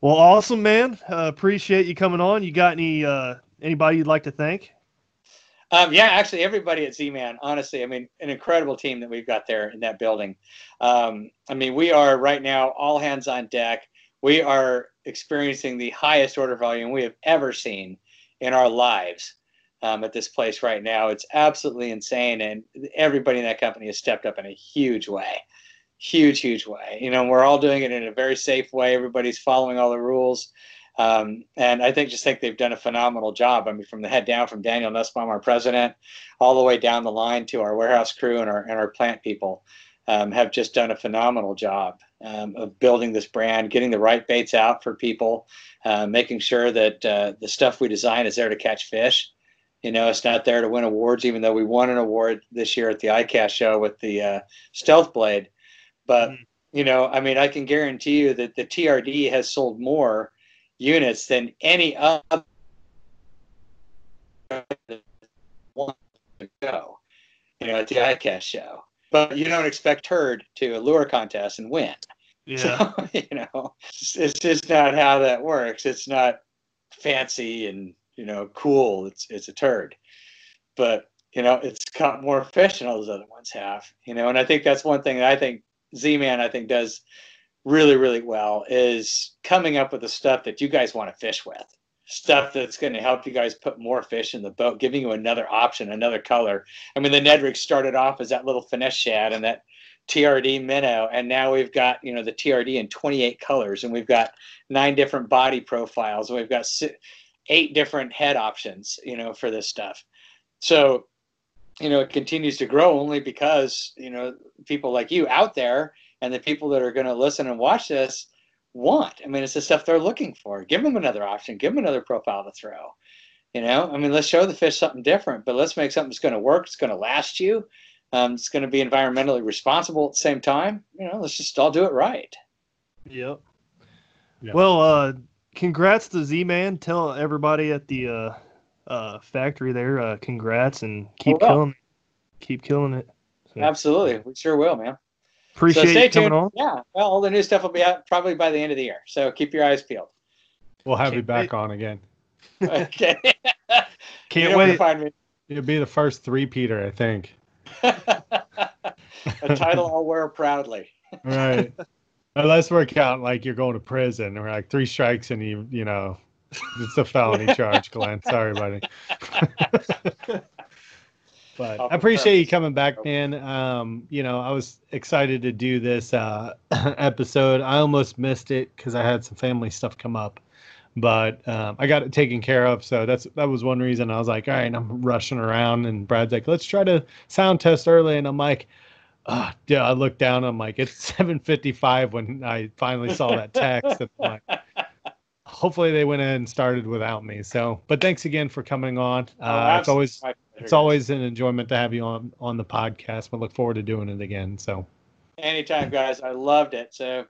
well, awesome, man. Uh, appreciate you coming on. You got any uh, anybody you'd like to thank? Um, yeah, actually, everybody at Z-Man, honestly, I mean, an incredible team that we've got there in that building. Um, I mean, we are right now all hands on deck. We are experiencing the highest order volume we have ever seen in our lives. um, at this place right now. It's absolutely insane, and everybody in that company has stepped up in a huge way, huge, huge way. You know, we're all doing it in a very safe way. Everybody's following all the rules. Um, and I think just think they've done a phenomenal job. I mean, from the head down, from Daniel Nussbaum, our president, all the way down the line to our warehouse crew and our and our plant people, um, have just done a phenomenal job um, of building this brand, getting the right baits out for people, uh, making sure that uh, the stuff we design is there to catch fish. You know, it's not there to win awards, even though we won an award this year at the ICAST show with the uh, Stealth Blade. But mm-hmm. you know, I mean, I can guarantee you that the TRD has sold more units than any other one go, you know, at the ICAST show. But you don't expect Turd to lure contest and win. Yeah. So, you know, it's just not how that works. It's not fancy and, you know, cool. It's it's a turd. But, you know, it's caught more fish than all those other ones have. You know, and I think that's one thing that I think Z Man I think does really, really well is coming up with the stuff that you guys want to fish with. Stuff that's going to help you guys put more fish in the boat, giving you another option, another color. I mean, the Ned rig started off as that little finesse shad and that TRD minnow, and now we've got you know the TRD in 28 colors, and we've got nine different body profiles, and we've got eight different head options, you know, for this stuff. So, you know, it continues to grow only because you know people like you out there and the people that are going to listen and watch this want. I mean, it's the stuff they're looking for. Give them another option. Give them another profile to throw. You know, I mean, let's show the fish something different, but let's make something that's going to work. It's going to last you. Um, it's going to be environmentally responsible at the same time. You know, let's just all do it right. Yep. yep. Well, uh, congrats to Z Man. Tell everybody at the uh, uh, factory there, uh, congrats and keep oh, well. killing, keep killing it. So. Absolutely, we sure will, man. Appreciate so stay tuned. On. Yeah, well, all the new stuff will be out probably by the end of the year. So keep your eyes peeled. We'll have Can't you back wait. on again. okay. Can't you wait. Find me. You'll be the first three Peter, I think. a title I'll wear proudly. right. Unless we're counting like you're going to prison, or like three strikes and you, you know, it's a felony charge, Glenn. Sorry, buddy. But I appreciate you coming back, man. Um, you know, I was excited to do this uh, episode. I almost missed it because I had some family stuff come up, but um, I got it taken care of. So that's that was one reason I was like, all right, I'm rushing around, and Brad's like, let's try to sound test early, and I'm like. Oh, yeah, I looked down. I'm like, it's 7:55 when I finally saw that text. and like, hopefully they went in and started without me. So, but thanks again for coming on. Oh, uh, oh, it's always it's always an enjoyment to have you on on the podcast. We look forward to doing it again. So, anytime, guys. I loved it. So,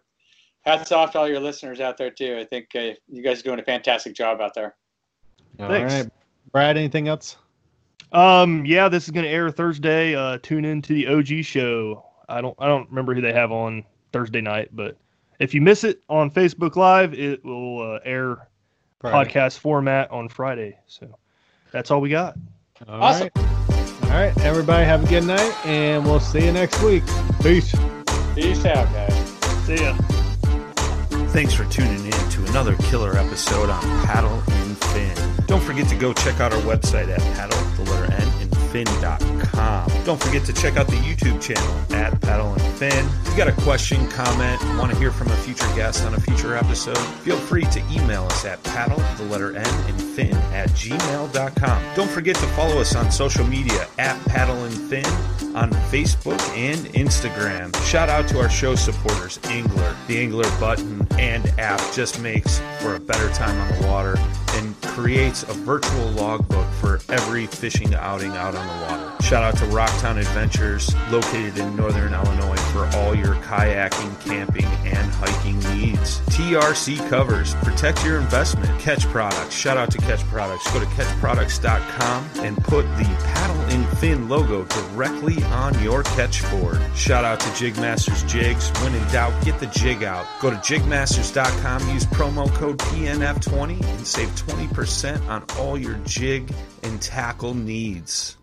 hats off to all your listeners out there too. I think uh, you guys are doing a fantastic job out there. All Thanks. right, Brad. Anything else? Um, yeah, this is going to air Thursday. Uh, tune in to the OG show. I don't I don't remember who they have on Thursday night, but if you miss it on Facebook Live, it will uh, air Friday. podcast format on Friday. So that's all we got. All awesome. Right. All right, everybody, have a good night, and we'll see you next week. Peace. Peace out, guys. See ya. Thanks for tuning in to another killer episode on Paddle and Fin. Don't forget to go check out our website at paddle, the letter N, and fin.com. Don't forget to check out the YouTube channel at Paddle and Fin. If you got a question, comment, want to hear from a future guest on a future episode, feel free to email us at paddle, the letter N, and fin at gmail.com. Don't forget to follow us on social media at Paddle and Fin on Facebook and Instagram. Shout out to our show supporters, Angler. The ANGLR button and app just makes for a better time on the water and creates a virtual logbook for every fishing outing out on the water. Shout out to Rocktown Adventures, located in northern Illinois, for all your kayaking, camping, and hiking needs. TRC covers, protect your investment. Ketch Products, shout out to Ketch Products. Go to ketchproducts.com and put the paddle and fin logo directly on your Ketch board. Shout out to Jigmasters Jigs. When in doubt, get the jig out. Go to jigmasters.com, use promo code PNF20 and save 20% on all your jig and tackle needs.